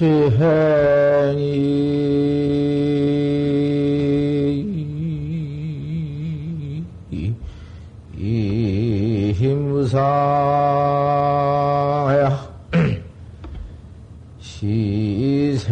체행이 이 힘무상야 시생멸법이니라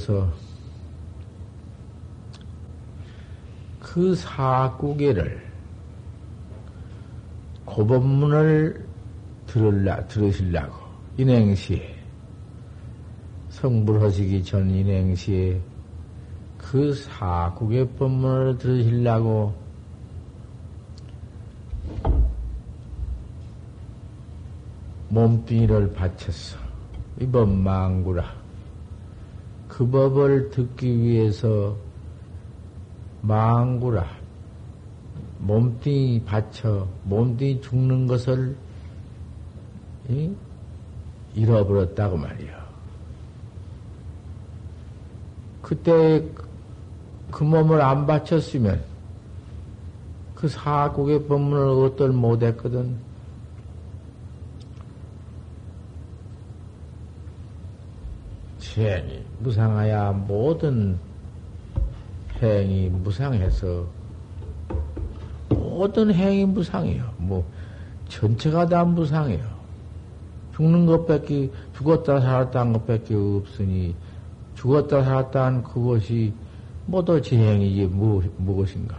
부처님께서 그 사구계를 고법문을 들을라, 들으시려고 인행시에 성불하시기 전 인행시에 그 사국의 법문을 들으시려고 몸뚱이를 바쳤어. 이번 망구라. 그 법을 듣기 위해서 망구라 몸뚱이 받쳐 몸뚱이 죽는 것을 이? 잃어버렸다고 말이야. 그때 그 몸을 안 바쳤으면 그 사국의 법문을 어떨 못했거든. 죄니 무상하야 모든 행이 무상해서 모든 행이 무상해요. 뭐 전체가 다 무상해요. 죽는 것밖에 죽었다 살았다 한 것밖에 없으니 죽었다 살았다 한 그것이 모두 재행이지 무, 무엇인가.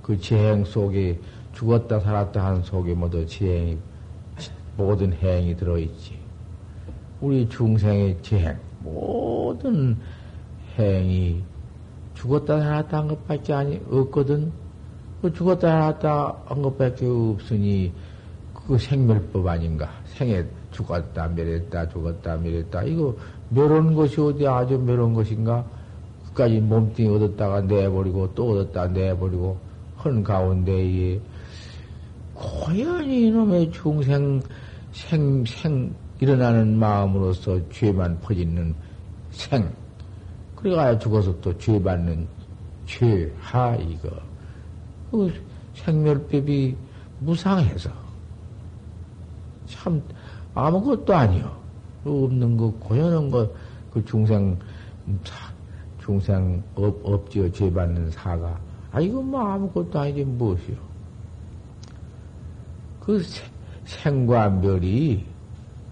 그 재행 속에 죽었다 살았다 한 속에 모두 재행이 모든 행이 들어있지. 우리 중생의 재행 모든 행이 죽었다 살았다 한 것밖에 아니 없거든. 그 죽었다 살았다 한 것밖에 없으니 그 생멸법 아닌가? 생에 죽었다 멸했다 죽었다 멸했다 이거 멸한 것이 어디 아주 멸한 것인가? 그까지 몸뚱이 얻었다가 내버리고 또 얻었다 내버리고 헌 가운데에 고연히 이놈의 중생 생, 생, 일어나는 마음으로서 죄만 퍼지는 생. 그래가 죽어서 또 죄 받는 죄하, 이거. 그 생멸법이 무상해서. 참, 아무것도 아니요. 없는 거, 공연한 거, 그 중생, 중생 업, 업지어 죄 받는 사가. 아, 이건 뭐 아무것도 아니지, 무엇이요. 그 생과 멸이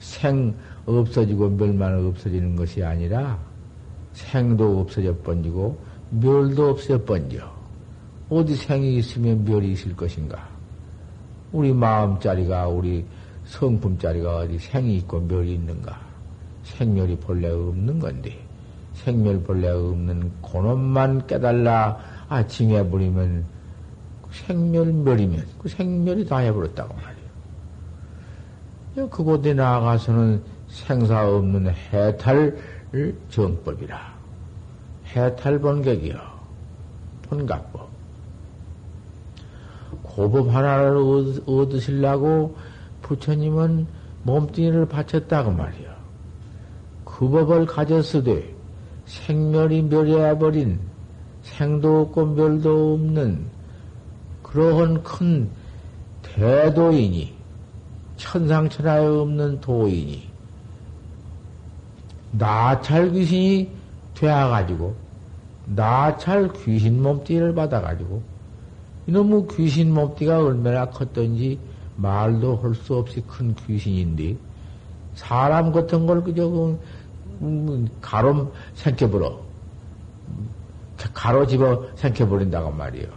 생 없어지고 멸만 없어지는 것이 아니라 생도 없어져 번지고 멸도 없어져 번져. 어디 생이 있으면 멸이 있을 것인가? 우리 마음자리가 우리 성품자리가 어디 생이 있고 멸이 있는가? 생멸이 본래 없는 건데 생멸 본래 없는 고놈만 깨달라 아침에 버리면 생멸멸이면 그 생멸이 다 해버렸다고 말이야. 그곳에 나아가서는 생사 없는 해탈 정법이라. 해탈 번격이요. 번각법. 고법 하나를 얻으시려고 부처님은 몸뚱이를 바쳤다고 말이요. 그 법을 가졌으되 생멸이 멸해버린 생도 없고 멸도 없는 그러한 큰 대도인이 천상천하에 없는 도인이 나찰 귀신이 되어가지고, 나찰 귀신 몸띠를 받아가지고, 이놈의 귀신 몸띠가 얼마나 컸던지 말도 할 수 없이 큰 귀신인데, 사람 같은 걸 그저 그, 음, 가로 생겨버려. 가로 집어 생겨버린다고 말이요.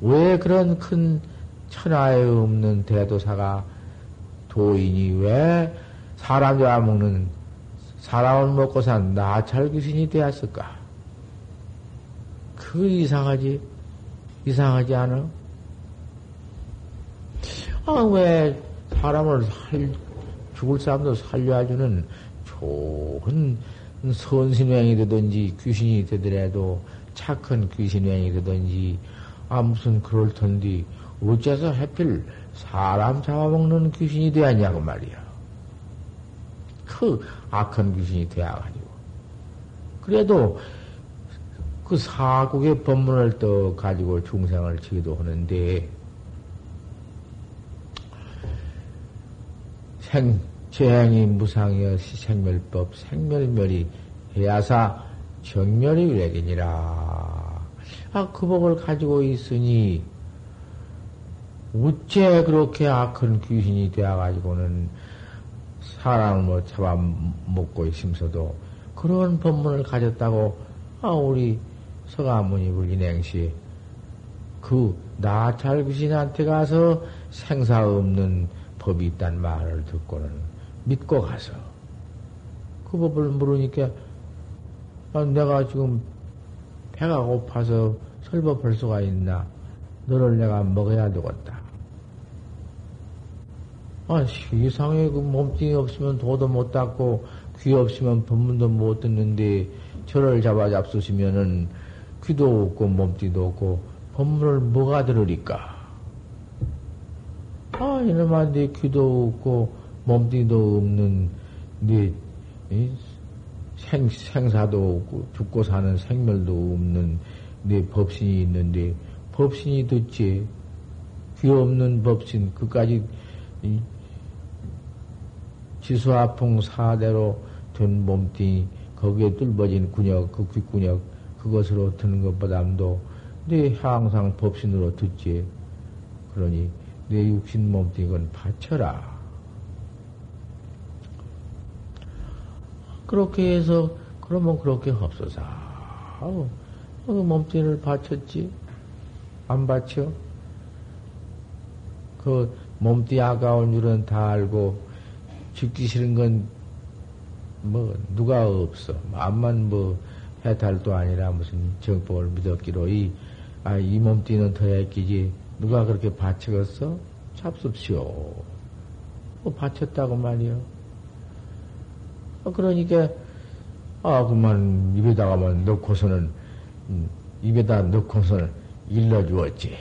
왜 그런 큰 천하에 없는 대도사가 도인이 왜 사람 잡아먹는 사람을 먹고 산 나찰 귀신이 되었을까? 그 이상하지? 이상하지 않아? 아, 왜 사람을 살, 죽을 사람도 살려주는 좋은 선신행이 되든지 귀신이 되더라도 착한 귀신행이 되든지 아, 무슨 그럴 텐데 어째서 해필 사람 잡아먹는 귀신이 되었냐고 말이야. 그 악한 귀신이 되어가지고. 그래도 그 사국의 법문을 또 가지고 중생을 지기도 하는데, 생, 재행이 무상이여 생멸법, 생멸멸이 해야사 정멸이 위력이니라. 아, 그 법을 가지고 있으니, 어째 그렇게 악한 귀신이 되어가지고는 사람을 뭐 잡아먹고 있으면서도 그런 법문을 가졌다고, 아, 우리 서가모니 불 인행시 그 나찰 귀신한테 가서 생사 없는 법이 있단 말을 듣고는 믿고 가서 그 법을 물으니까 아, 내가 지금 배가 고파서 설법할 수가 있나? 너를 내가 먹어야 되겠다. 아, 세상에 그 몸뚱이 없으면 도도 못 닦고 귀 없으면 법문도 못 듣는데 저를 잡아 잡수시면은 귀도 없고 몸뚱이도 없고 법문을 뭐가 들으리까? 아, 이놈아, 네 귀도 없고 몸뚱이도 없는 네 생, 생사도 없고 죽고 사는 생멸도 없는 네 법신이 있는데 법신이 듣지 귀 없는 법신 그까지 지수아풍 사대로 된 몸뚱이 거기에 뚫어진 군역 그 귓군역 그것으로 드는 것보다도 네 항상 법신으로 듣지. 그러니 내 육신 몸뚱이건 바쳐라. 그렇게 해서 그러면 그렇게 없어서. 어, 그 몸뚱이를 바쳤지 안 바쳐 그 몸뚱이 아까운 줄은 다 알고 죽기 싫은 건 뭐 누가 없어 암만 뭐 해탈도 아니라 무슨 정법을 믿었기로 이, 아, 이 몸뚱이는 더 애끼지 누가 그렇게 바쳤어? 잡습시오. 뭐 바쳤다고 말이요. 어, 그러니까, 아, 그만 입에다가만 넣고서는, 음, 입에다 넣고서는 일러주었지.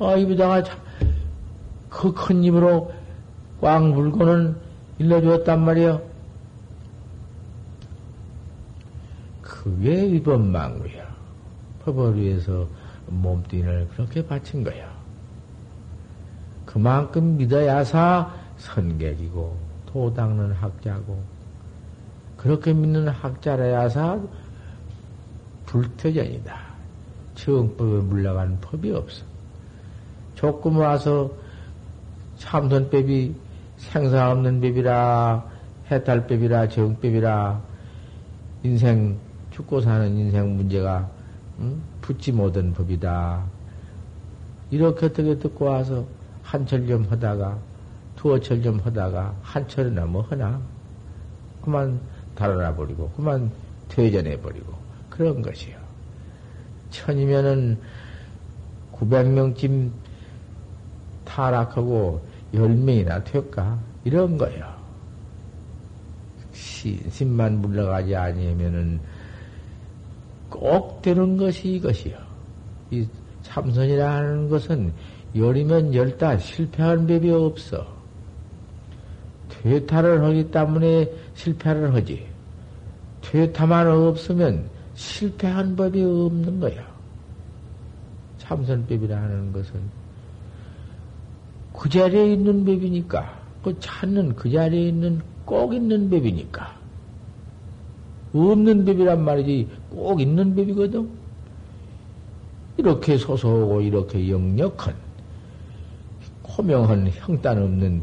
아, 입에다가 그큰 입으로 꽉 물고는 일러주었단 말이요. 그게 위법망구야. 법을 위해서 몸뚱이를 그렇게 바친 거야. 그만큼 믿어야사 선객이고 도 닦는 학자고 그렇게 믿는 학자라야사 불태전이다. 정법에 물러가는 법이 없어. 조금 와서 참선법이 생사 없는 법이라 해탈법이라 정법이라 인생 죽고 사는 인생 문제가 응? 붙지 못한 법이다. 이렇게 어떻게 듣고 와서 한철 좀 하다가 두어철 좀 하다가 한철이나 뭐 하나 그만 달아나 버리고 그만 퇴전해 버리고 그런 것이요. 천이면은 900명쯤 타락하고 10명이나 될까? 이런 거요. 신만 물러가지 아니면은 꼭 되는 것이 이것이요. 이 참선이라는 것은 열이면 열다 실패한 법이 없어. 퇴타를 하기 때문에 실패를 하지. 퇴타만 없으면 실패한 법이 없는 거야. 참선법이라는 것은 그 자리에 있는 법이니까 그 찾는 그 자리에 있는 꼭 있는 법이니까. 없는 법이란 말이지 꼭 있는 법이거든. 이렇게 소소하고 이렇게 역력한 호명한 형단 없는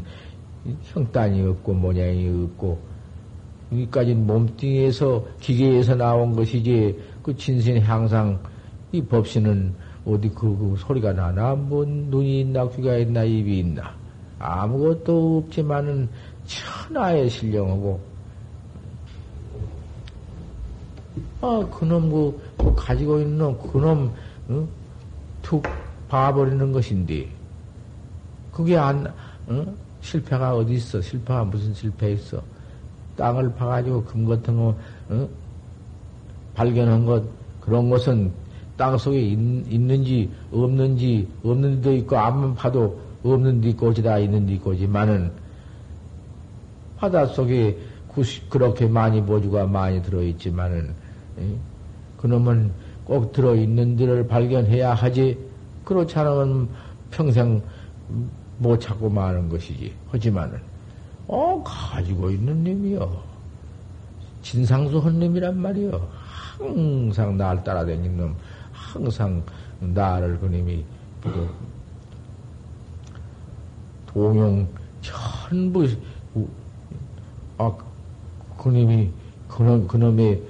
형단이 없고 모양이 없고 여기까지 몸뚱이에서 기계에서 나온 것이지 그 진신 향상 이 법신은 어디 그, 그 소리가 나나? 뭐 눈이 있나? 귀가 있나? 입이 있나? 아무것도 없지만은 천하에 신령하고. 아 그놈 그, 그 가지고 있는 놈 그놈 어? 툭 봐버리는 것인데. 그게 안 어? 실패가 어디 있어? 실패가 무슨 실패 있어 땅을 파가지고 금 같은 거 어? 발견한 것 그런 것은 땅 속에 있, 는지 없는지 없는 데도 있고 앞만 파도 없는 데 어디다 있는 데 있고 지만은 바다 속에 그렇게 많이 보주가 많이 들어있지만은 그놈은 꼭 들어있는 데를 발견해야 하지. 그렇지 않으면 평생 못 찾고 마는 것이지. 하지만은 어 가지고 있는 놈이요 진상수 헌님이란 말이요 항상 날 따라다니는 놈 항상 나를 그 님이 그 동용 전부 아 그님이 그놈 그놈의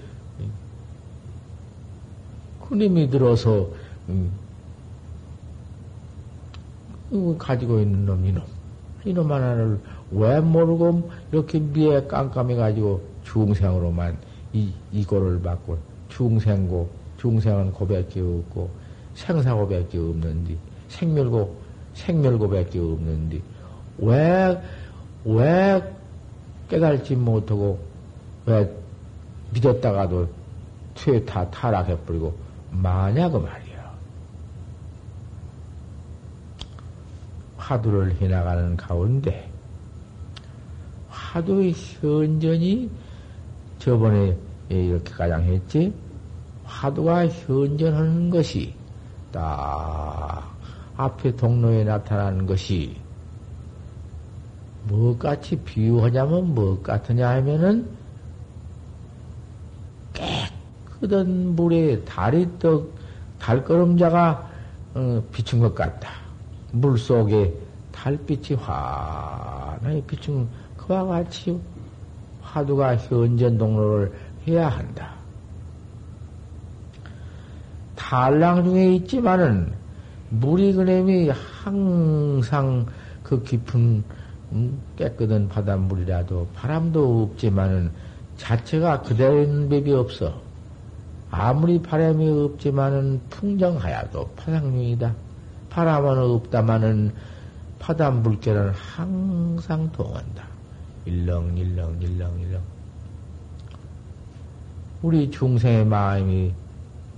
그님이 들어서 음, 가지고 있는 놈 이놈. 이놈 하나를 왜 모르고 이렇게 미에 깜깜해 가지고 중생으로만 이 이거를 받고 중생고 중생은 고백이 없고 생사 고백이 없는데 생멸고 생멸 고백이 없는데 왜왜 깨달지 못하고 왜 믿었다가도 퇴타 타락해버리고 마냐그 말이야. 화두를 해나가는 가운데 화두의 현전이 저번에 이렇게 가장 했지. 화두가 현전하는 것이 딱 앞에 동로에 나타나는 것이 뭐같이 비유하냐면 뭐 같으냐 하면은 깨끗한 물에 달이 떡 달걸음자가 어, 비춘 것 같다. 물 속에 달빛이 환하게 비춘 그와 같이 화두가 현전 동로를 해야 한다. 탈랑 중에 있지만은 물이 그놈이 항상 그 깊은 음, 깨끗한 바닷물이라도 바람도 없지만은 자체가 그대로 있는 법이 없어. 아무리 바람이 없지만은 풍정하여도 파상용이다. 바람은 없다마는 바닷물결은 항상 동한다. 일렁일렁 일렁일렁. 우리 중생의 마음이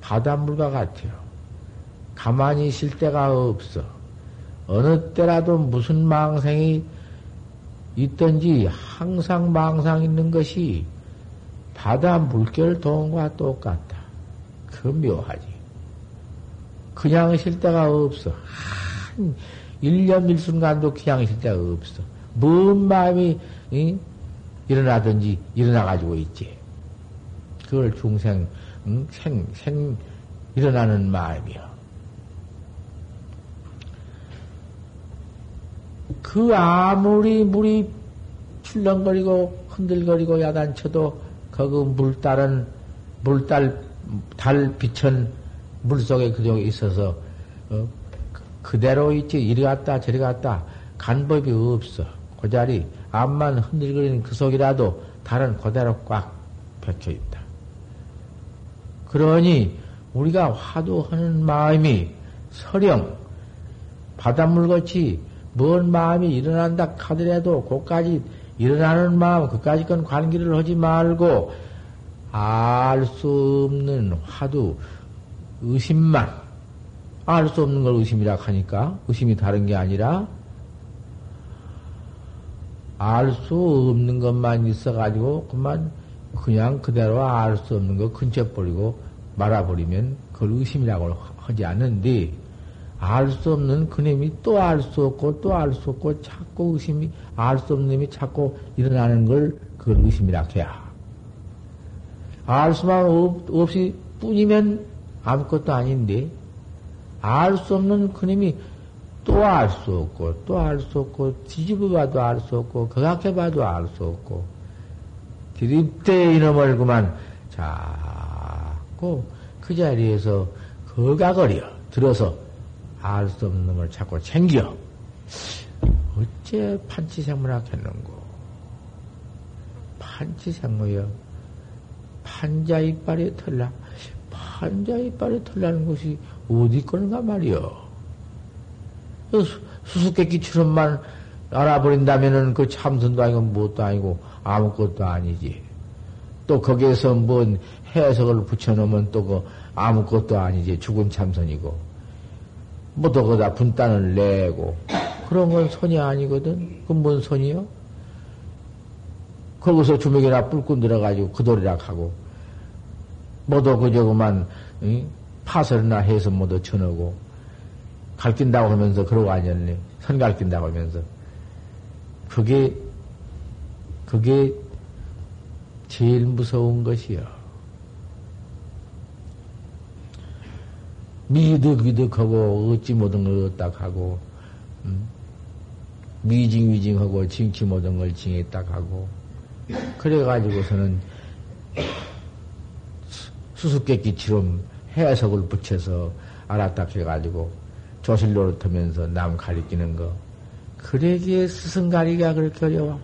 바닷물과 같아요. 가만히 있을 데가 없어. 어느 때라도 무슨 망상이 있든지 항상 망상 있는 것이 바다 물결 동과 똑같다. 그 묘하지. 그냥 있을 데가 없어. 한 1년 1순간도 그냥 있을 데가 없어. 뭔 마음이 응? 일어나든지 일어나가지고 있지. 그걸 중생, 응? 생, 생, 일어나는 마음이요. 그 아무리 물이 출렁거리고 흔들거리고 야단쳐도 그 물달은 물달 달 빛은 물 속에 그저 있어서 어, 그대로 있지 이리 갔다 저리 갔다 간 법이 없어 그 자리 앞만 흔들거리는 그 속이라도 달은 그대로 꽉 박혀 있다. 그러니 우리가 화두하는 마음이 서령 바닷물같이 먼 마음이 일어난다 하더라도 그까지 일어나는 마음 그까지 건 관계를 하지 말고 알 수 없는 화두 의심만 알 수 없는 걸 의심이라 하니까 의심이 다른 게 아니라 알 수 없는 것만 있어가지고 그만 그냥 그대로 알 수 없는 거 근처 버리고 말아버리면 그걸 의심이라고 하지 않는데 알 수 없는 그놈이 또 알 수 없고 또 알 수 없고 자꾸 의심이 알 수 없는 놈이 자꾸 일어나는 걸 그걸 의심이라 해야. 알 수만 없, 없이 뿐이면 아무것도 아닌데 알 수 없는 그놈이 또 알 수 없고 또 알 수 없고 뒤집어 봐도 알 수 없고 그각해 봐도 알 수 없고. 드립대 이놈을 그만 자꾸 그 자리에서 거가거려 들어서 알 수 없는 놈을 자꾸 챙겨. 어째 판치생물학 했는고? 판치생물이여 판자 이빨에 털라 판자 이빨에 털라는 것이 어디 거는가 말이여 수수께끼처럼만 알아버린다면은 그 참선도 아니고 무엇도 아니고 아무것도 아니지. 또 거기에서 뭔 해석을 붙여놓으면 또 그 아무것도 아니지. 죽은 참선이고. 뭐 또 거기다 분단을 내고. 그런 건 선이 아니거든. 그건 뭔 선이요? 거기서 주먹이나 뿔꾼 들어가지고 그 돌이락 하고. 뭐도 그저 그만, 응? 파설이나 해서 뭐도 쳐놓고. 갈낀다고 하면서 그러고 앉았네. 선 갈낀다고 하면서. 그게, 그게 제일 무서운 것이요. 미득미득하고 어찌 모든 걸 얻다 하고, 음? 미징위징하고 징치 모든 걸 징했다 하고, 그래가지고서는 수수께끼처럼 해석을 붙여서 알았다 해가지고 조실 노릇하면서 남 가리키는 거. 그러기에 스승 가리기가 그렇게 어려워.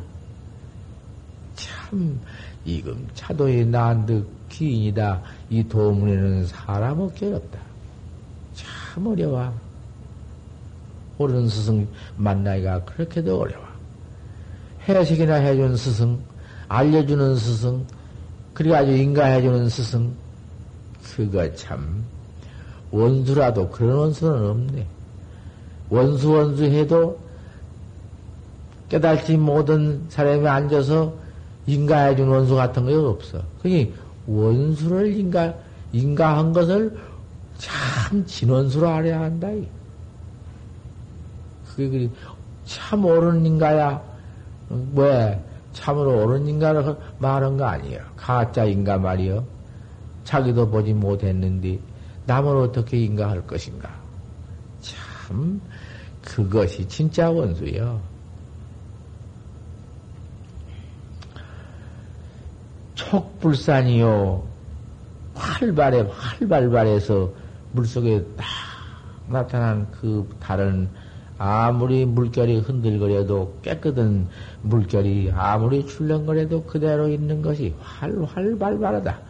참, 이금 차도의 난득 기인이다. 이 도문에는 사람 없기 어렵다. 참 어려워. 옳은 스승 만나기가 그렇게도 어려워. 해식이나 해준 스승, 알려주는 스승, 그래가지고 인가해주는 스승, 그거 참, 원수라도 그런 원수는 없네. 원수 원수 해도 깨달지 못한 사람이 앉아서 인가해준 원수 같은 거 없어. 그니 원수를 인가, 인가한 것을 참 진원수로 알아야 한다. 그게 참 옳은 인가야. 왜? 참으로 옳은 인가를 말한 거 아니에요. 가짜 인가 말이요. 자기도 보지 못했는데 남을 어떻게 인가할 것인가. 참 그것이 진짜 원수요. 촉불산이요. 활발해, 활발발해서 물속에 딱 나타난 그 다른 아무리 물결이 흔들거려도 깨끗한 물결이 아무리 출렁거려도 그대로 있는 것이 활활발발하다.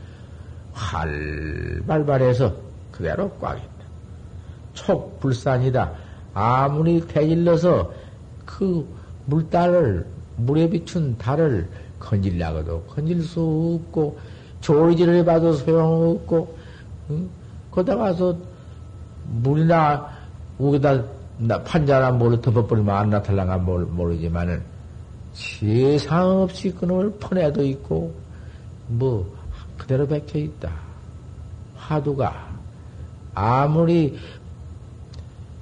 활발발해서 그대로 꽉 있다. 촉불산이다. 아무리 대질러서 그 물달을, 물에 비춘 달을 건질라고도 건질 수 없고, 조리질을 해봐도 소용없고, 응? 거기다 가서 물이나 우기다 판자나 뭐를 덮어버리면 안 나타나가 모르지만은 세상 없이 그놈을 퍼내도 있고, 뭐, 그대로 박혀 있다. 화두가 아무리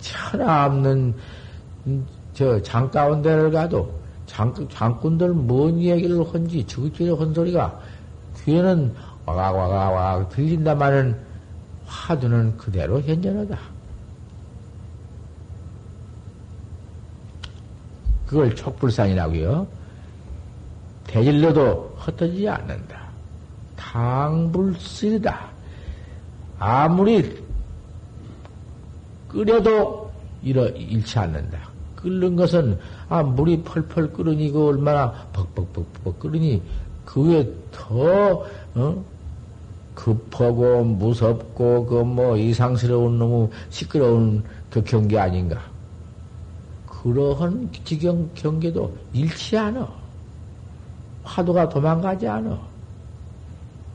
천하 없는 저 장 가운데를 가도 장, 장꾼들 뭔 얘기를 헌지 저기저기 헌 소리가 귀에는 와가와가와 들린다마는 화두는 그대로 현존하다. 그걸 촉불산이라고요. 대질러도 흩어지지 않는다. 당불쓰이다. 아무리 끓여도 일어, 잃지 않는다. 끓는 것은, 아, 물이 펄펄 끓으니 그 얼마나 벅벅벅벅 끓으니 그 위에 더, 어? 급하고 무섭고 그 뭐 이상스러운 너무 시끄러운 그 경계 아닌가. 그러한 지경 경계도 잃지 않아. 화두가 도망가지 않아.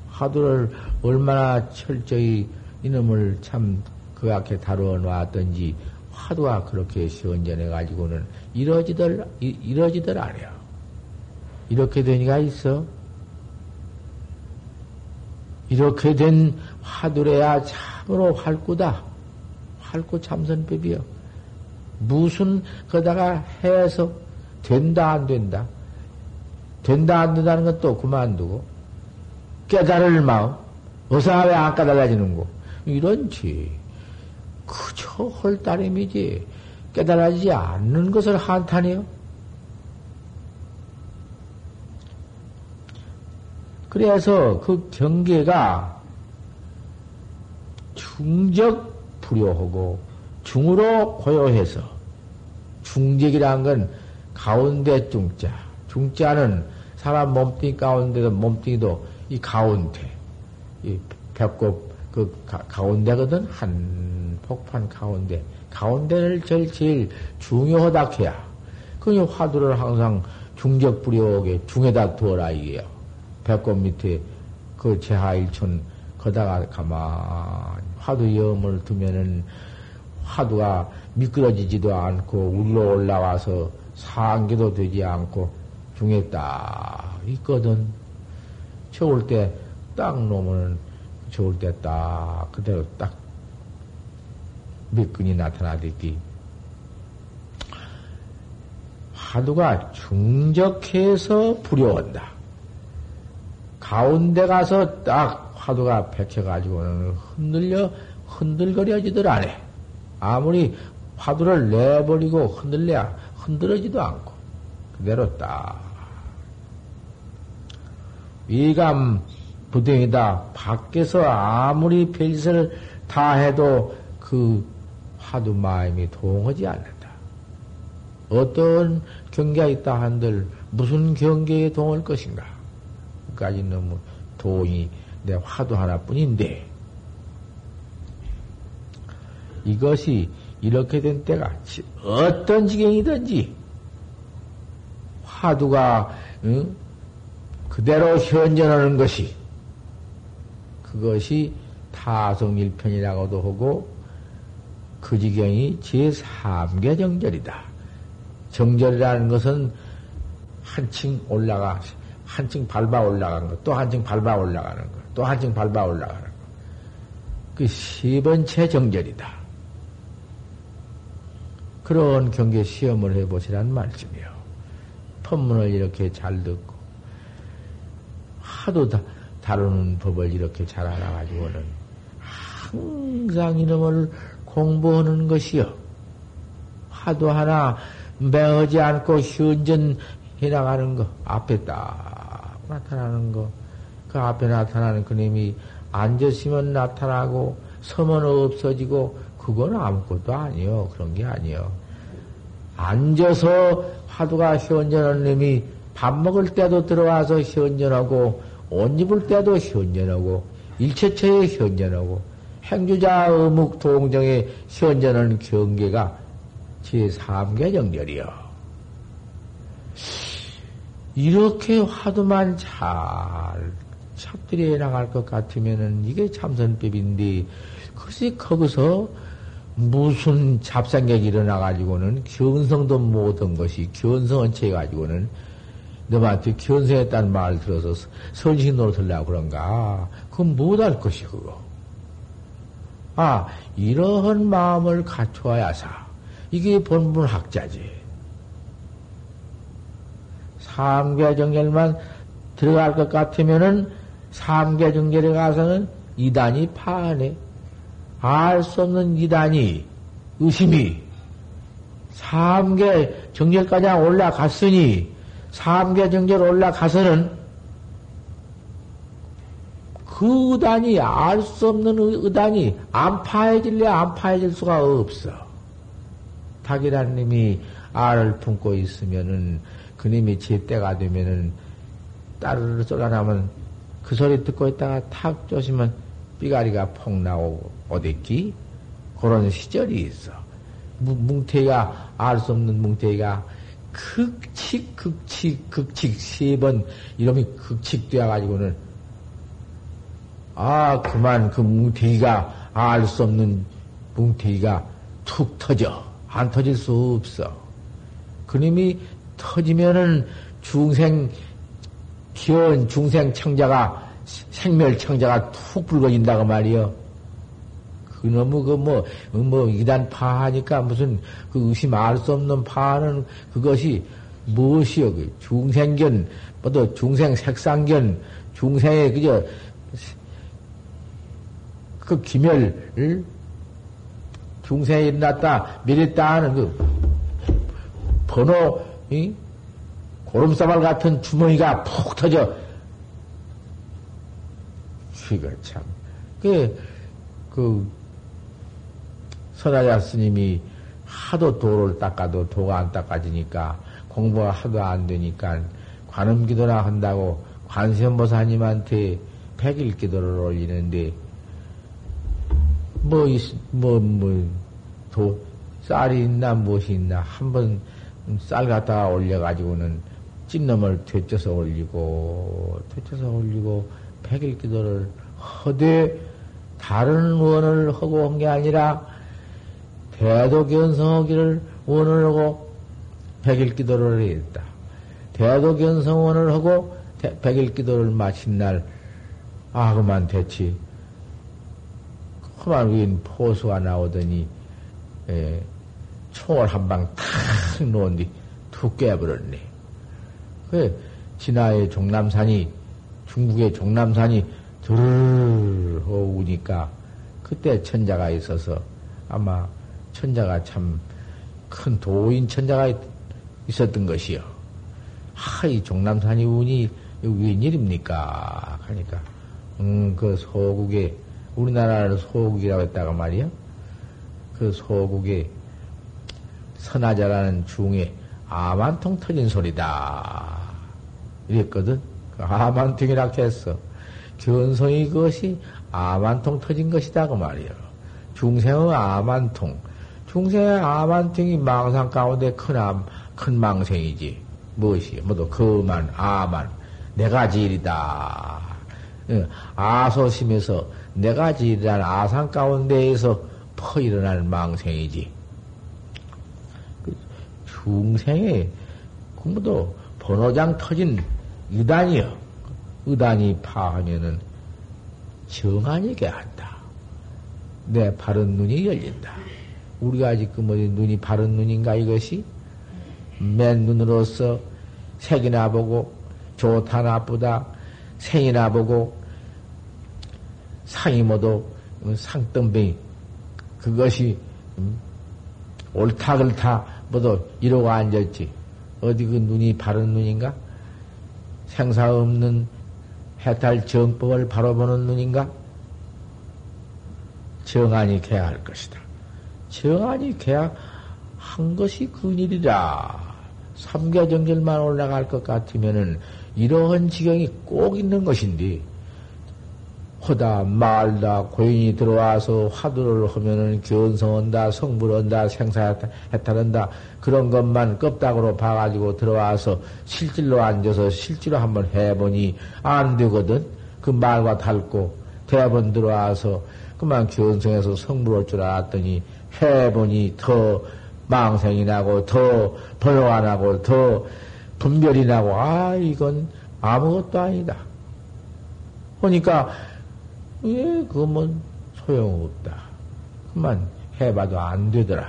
화두를 얼마나 철저히 이놈을 참 그 앞에 다루어 놨던지 화두가 그렇게 시원전해 가지고는 이러지들 이러지들 않아요. 이렇게 되니까 있어. 이렇게 된 화두래야 참으로 활구다. 결코 참선법이요. 무슨 거다가 해서 된다 안 된다. 된다 안 된다는 것도 그만두고 깨달을 마음 어서 왜 안 깨달아지는 거 이런지 그저 헐 따름이지 깨달아지지 않는 것을 한탄해요. 그래서 그 경계가 중적 불효하고 중으로 고요해서 중적이란 건 가운데 중자 중자는 사람 몸뚱이 가운데도 몸뚱이도 이 가운데 이 배꼽 그 가, 운데거든 한 폭판 가운데 가운데를 제일 제일 중요하다 해야 그 화두를 항상 중적 불효하게 중에다 두어라 이게요. 배꼽 밑에 그 제하일촌 거다가 가만 화두 염을 두면은 화두가 미끄러지지도 않고 울러 올라와서 상기도 되지 않고 중에 딱 있거든. 추울 때 딱 놓으면 추울 때딱 그대로 딱 미끈이 나타나듯이 화두가 중적해서 불려온다. 가운데 가서 딱 화두가 백혀가지고는 흔들려, 흔들거려지들 않아. 아무리 화두를 내버리고 흔들려야 흔들어지도 않고, 그대로 딱. 위감 부등이다. 밖에서 아무리 별짓을 다 해도 그 화두 마음이 동하지 않는다. 어떤 경계가 있다 한들 무슨 경계에 동할 것인가? 까지 너무 돈이 내 화두 하나뿐인데 이것이 이렇게 된 때가 어떤 지경이든지 화두가 응? 그대로 현전하는 것이 그것이 타성일편이라고도 하고 그 지경이 제3계 정절이다. 정절이라는 것은 한층 올라가 한층 밟아 올라가는 것, 또 한층 밟아 올라가는 것, 또 한층 밟아 올라가는 것. 그 세 번째 정절이다. 그런 경계 시험을 해보시란 말씀이요. 법문을 이렇게 잘 듣고, 하도 다, 다루는 법을 이렇게 잘 알아가지고는 항상 이놈을 공부하는 것이요. 하도 하나 매하지 않고 현전 해나가는 거, 앞에 딱 나타나는 거, 그 앞에 나타나는 그님이 앉으시면 나타나고, 서면 없어지고, 그건 아무것도 아니요. 그런 게 아니요. 앉아서 화두가 현전한 놈이 밥 먹을 때도 들어와서 현전하고, 옷 입을 때도 현전하고, 일체처에 현전하고, 행주자 의묵 동정에 현전하는 경계가 제3계 정렬이요. 이렇게 화두만 잘 찹들여 나갈 것 같으면은 이게 참선법인데, 글쎄, 거기서 무슨 잡상객이 일어나가지고는 견성도 못한 것이 견성은 채 가지고는 너한테 견성했다는 말을 들어서 선신 노릇하려고 그런가? 그건 못할 것이 그거. 아, 이러한 마음을 갖춰야사. 이게 본분 학자지. 삼계 정결만 들어갈 것 같으면은 삼계 정결에 가서는 이단이 파하네. 알수 없는 이단이, 의심이, 삼계 정결까지 올라갔으니, 삼계 정결 올라가서는 그 의단이, 알 수 없는 의단이 안 파해질래, 안 파해질 수가 없어. 닭이란 님이 알을 품고 있으면은 그님이 제때가 되면은 따르르 쏠아나면 그 소리 듣고 있다가 탁 쪼시면 삐가리가 폭 나오고 어딨기? 그런 시절이 있어. 뭉태기가 알 수 없는 뭉태기가 극칙 극칙 극칙 세 번 이름이 극칙되어 가지고는 아 그만 그 뭉태기가 알 수 없는 뭉태기가 툭 터져 안 터질 수 없어. 그님이 터지면은 중생, 귀여운 중생 청자가, 생멸 청자가 툭 붉어진다고 말이요. 그놈의 그 뭐, 뭐, 이단 파하니까 무슨 그 의심 알 수 없는 파하는 그것이 무엇이여, 그 중생견, 뭐또 중생 색상견, 중생의 그저, 그 기멸을 중생에 일어났다, 미랬다 하는 그 번호, 이? 고름사발 같은 주머니가 푹 터져. 그거 참. 그, 그, 선하자 스님이 하도 도를 닦아도 도가 안 닦아지니까 공부가 하도 안 되니까 관음 기도나 한다고 관세음보사님한테 백일 기도를 올리는데 뭐, 뭐, 뭐, 도, 쌀이 있나 무엇이 있나 한 번 쌀 갖다가 올려가지고는 찐놈을 되쳐서 올리고, 되쳐서 올리고, 백일 기도를 허되 다른 원을 하고 한 게 아니라 대도 견성하기를 원을 하고 백일 기도를 했다. 대도 견성원을 하고 백일 기도를 마친 날, 아, 그만 됐지. 그만 위인 포수가 나오더니, 에, 총을 한 방 탁 놓은 뒤툭 깨버렸네. 그, 진화의 종남산이, 중국의 종남산이 드르르 오니까, 그때 천자가 있어서 아마 천자가 참 큰 도인 천자가 있었던 것이요. 하, 이 종남산이 운이 웬일입니까? 하니까, 음, 그 소국에, 우리나라는 소국이라고 했다가 말이야. 그 소국에 선하자라는 중에 아만통 터진 소리다. 이랬거든. 그 아만통이라 했어. 견성이 그것이 아만통 터진 것이다. 그 말이야. 중생의 아만통. 중생의 아만통이 망상 가운데 큰, 암, 큰 망생이지. 무엇이? 뭐도 그만, 아만. 내가 지일이다. 아소심에서 내가 지일이란 아상 가운데에서 퍼 일어나는 망생이지. 그 중생의 공부도 번호장 터진 유단이요. 의단이 파하면은 정한이게 한다. 내 바른 눈이 열린다. 우리가 지금 어디 눈이 바른 눈인가 이것이? 맨 눈으로서 색이나 보고 좋다 나쁘다 생이나 보고 상이 모두 상등뱅이 그것이 음, 옳다 그렇다 모두 이러고 앉았지. 어디 그 눈이 바른 눈인가? 생사 없는 해탈 정법을 바로 보는 눈인가? 정안이 개야 할 것이다 정안이 개야 한 것이 근일이라 삼계정절만 올라갈 것 같으면은 이러한 지경이 꼭 있는 것인데, 허다, 말다, 고인이 들어와서 화두를 하면은 견성한다, 성불한다, 생사해탈한다, 그런 것만 껍닥으로 봐가지고 들어와서 실질로 앉아서 실제로 한번 해보니 안 되거든? 그 말과 닳고, 대번 들어와서 그만 견성해서 성불할 줄 알았더니 해보니 더 망생이 나고, 더 번호 안 하고, 더 분별이 나고, 아, 이건 아무것도 아니다. 그러니까, 예, 그건 소용없다. 그만 해봐도 안 되더라.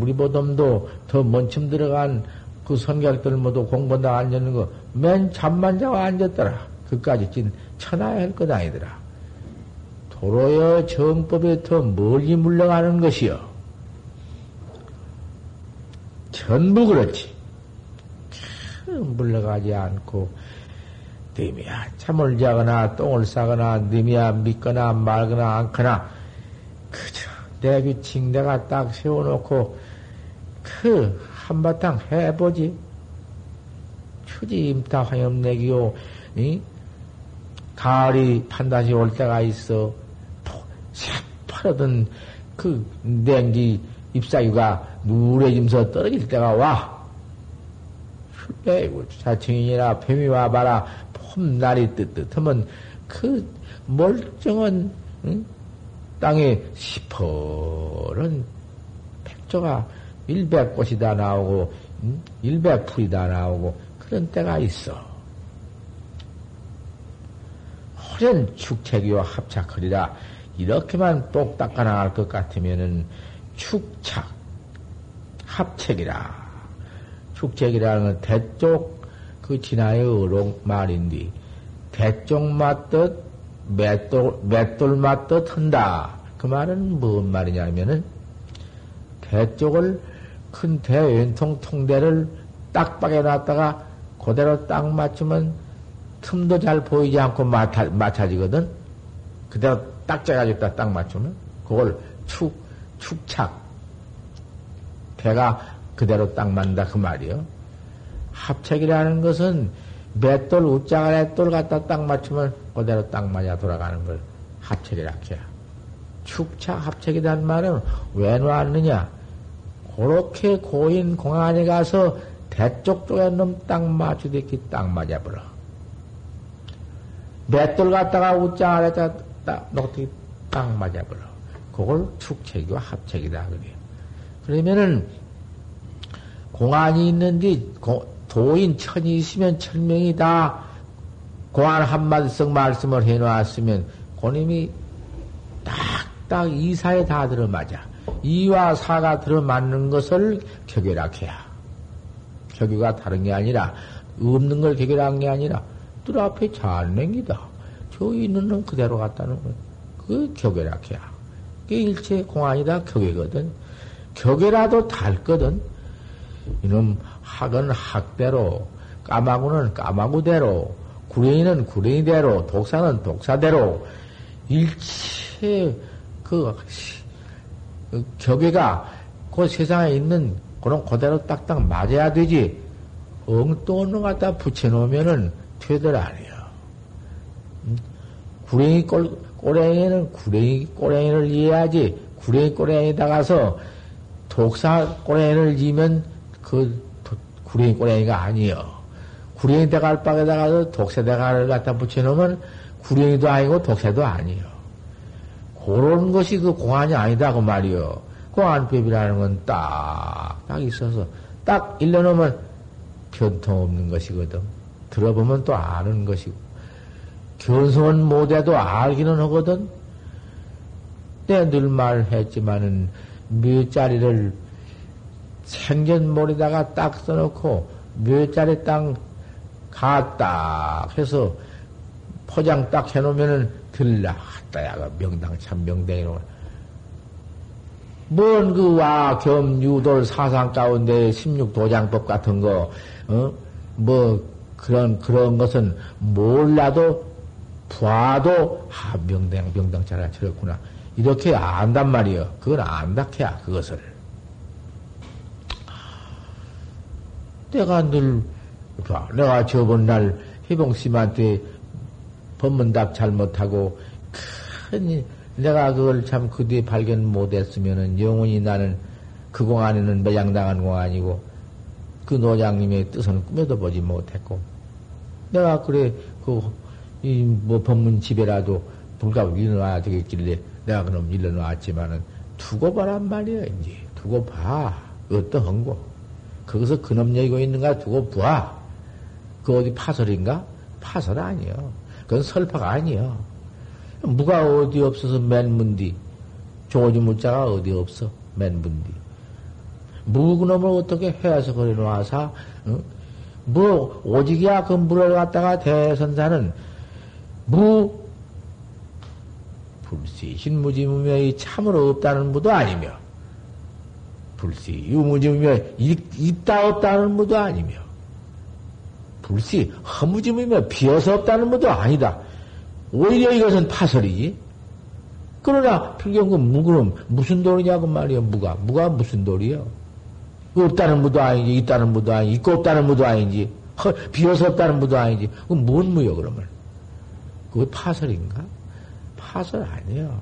우리 보덤도 더 먼침 들어간 그 선객들 모두 공부한다 앉는 거, 맨 잠만 자고 앉았더라. 그까지 찐 천하야 할 것 아니더라. 도로여 정법에 더 멀리 물러가는 것이요. 전부 그렇지. 물러가지 않고 님이야 참을 자거나 똥을 싸거나 님이야 믿거나 말거나 않거나 그저 내 규칙 내가 딱 세워놓고 그 한바탕 해보지 추지 임타 화염내기요 이? 가을이 판다시 올 때가 있어 새 파르던 그 냉기 잎사귀가 누래짐서 떨어질 때가 와 에이고, 자칭이나 뱀이 와봐라. 폼날이 뜨뜻하면 그 멀쩡한 응? 땅에 시퍼런 백조가 일백꽃이 다 나오고 응? 일백풀이 다 나오고 그런 때가 있어. 호련 축책이와 합착하리라. 이렇게만 똑 닦아 나갈 것 같으면은 축착, 합책이라. 축책이라는 건 대쪽 그 진화의 어록 말인데, 대쪽 맞듯 맷돌, 맷돌 맞듯 한다. 그 말은 무슨 말이냐면은, 대쪽을 큰 대왼통 통대를 딱박에 놨다가 그대로 딱 맞추면 틈도 잘 보이지 않고 맞아, 맞춰지거든? 그대로 딱 짜가지고 딱 맞추면 그걸 축, 축착. 대가 그대로 딱 맞는다 그 말이요. 합책이라는 것은 맷돌, 웃자가 맷돌 갖다 딱 맞추면 그대로 딱 맞아 돌아가는 걸 합책이라 해야. 축착 합책이란 말은 왜 놨느냐? 그렇게 고인 공안에 가서 대쪽 쪽에 놈 딱 맞추듯이 딱 맞아버려. 맷돌 갖다가 웃자 아래다 딱 놓기 딱 맞아버려. 그걸 축책이와 합책이다 그래요. 그러면은 공안이 있는데 도인 천이 있으면 천명이 다 공안 한마디씩 말씀을 해놓았으면 고님이 딱딱 이사에 다 들어맞아. 이와 사가 들어맞는 것을 격결학해야. 격유가 다른 게 아니라 없는 걸 격결한 게 아니라 뜰 앞에 잘 냉기다. 저 있는 놈 그대로 갔다는 거. 그 격결학해야. 그게 일체 공안이다 격이거든. 격이라도 닳거든. 이놈 학은 학대로, 까마구는 까마구대로, 구레이는 구레이대로, 독사는 독사대로, 일체 그, 그 격외가 그 세상에 있는 그런 그대로 딱딱 맞아야 되지. 엉뚱한 놈 갖다 붙여놓으면은 안 해요. 음? 구랭이 꼴, 꼬랭이는 구랭이 꼬랭이를 이해하지. 구랭이 꼬랭이다가서 독사 꼬랭이를 지면 그 구랭이 꼬랭이가 아니요. 구랭이 대갈박에다가서 독사 대갈을 갖다 붙여놓으면 구랭이도 아니고 독사도 아니요. 그런 것이 그 공안이 아니다 그 말이요. 공안법이라는 건 딱, 딱 있어서 딱 일러놓으면 변통 없는 것이거든. 들어보면 또 아는 것이고. 견성은 못해도 알기는 하거든. 내늘 말했지만은 몇 자리를 생전몰에다가 딱 써놓고 몇 자리 땅 갔다 해서 포장 딱 해놓으면은 들라. 따야가 명당 참 명당이로. 뭔 그 와 겸유돌 사상 가운데 16도장법 같은 거, 어? 뭐, 그런, 그런 것은 몰라도, 봐도, 아, 명당, 명당 잘 차렸구나. 이렇게 안단 말이요. 그건 안다 해야, 그것을. 내가 늘, 내가 저번 날 희봉 씨한테 법문답 잘못하고, 큰, 내가 그걸 참 그 뒤에 발견 못했으면은 영원히 나는 그 공안에는 매장당한 공안이고 그 노장님의 뜻은 꿈에도 보지 못했고 내가 그래 그 이 뭐 법문 집에라도 불가고 일어나야 되겠길래 내가 그럼 일어나왔지만은 두고 봐란 말이야 이제 두고 봐 어떠한 거 거기서 그놈 얘기고 있는가 두고 봐. 그 어디 파설인가? 파설 아니요. 그건 설파가 아니요. 무가 어디 없어서 맨문디. 조지 무자가 어디 없어. 맨문디. 무그놈을 어떻게 해서 그래 놔서, 어? 뭐, 오직이야 그 물을 갖다가 대선사는 무, 불시, 신무지무명이 참으로 없다는 무도 아니며, 불시, 유무지무명 있다 없다는 무도 아니며, 불시, 허무지무명 비어서 없다는 무도 아니다. 오히려 이것은 파설이지. 그러나 필경금 무그럼 무슨 돌이냐고 말이야 무가 무가 무슨 돌이야? 없다는 무도 아니지 있다는 무도 아니지 있고 없다는 무도 아니지 허, 비어서 없다는 무도 아니지 그건 뭔 무요 그러면? 그거 파설인가? 파설 아니에요.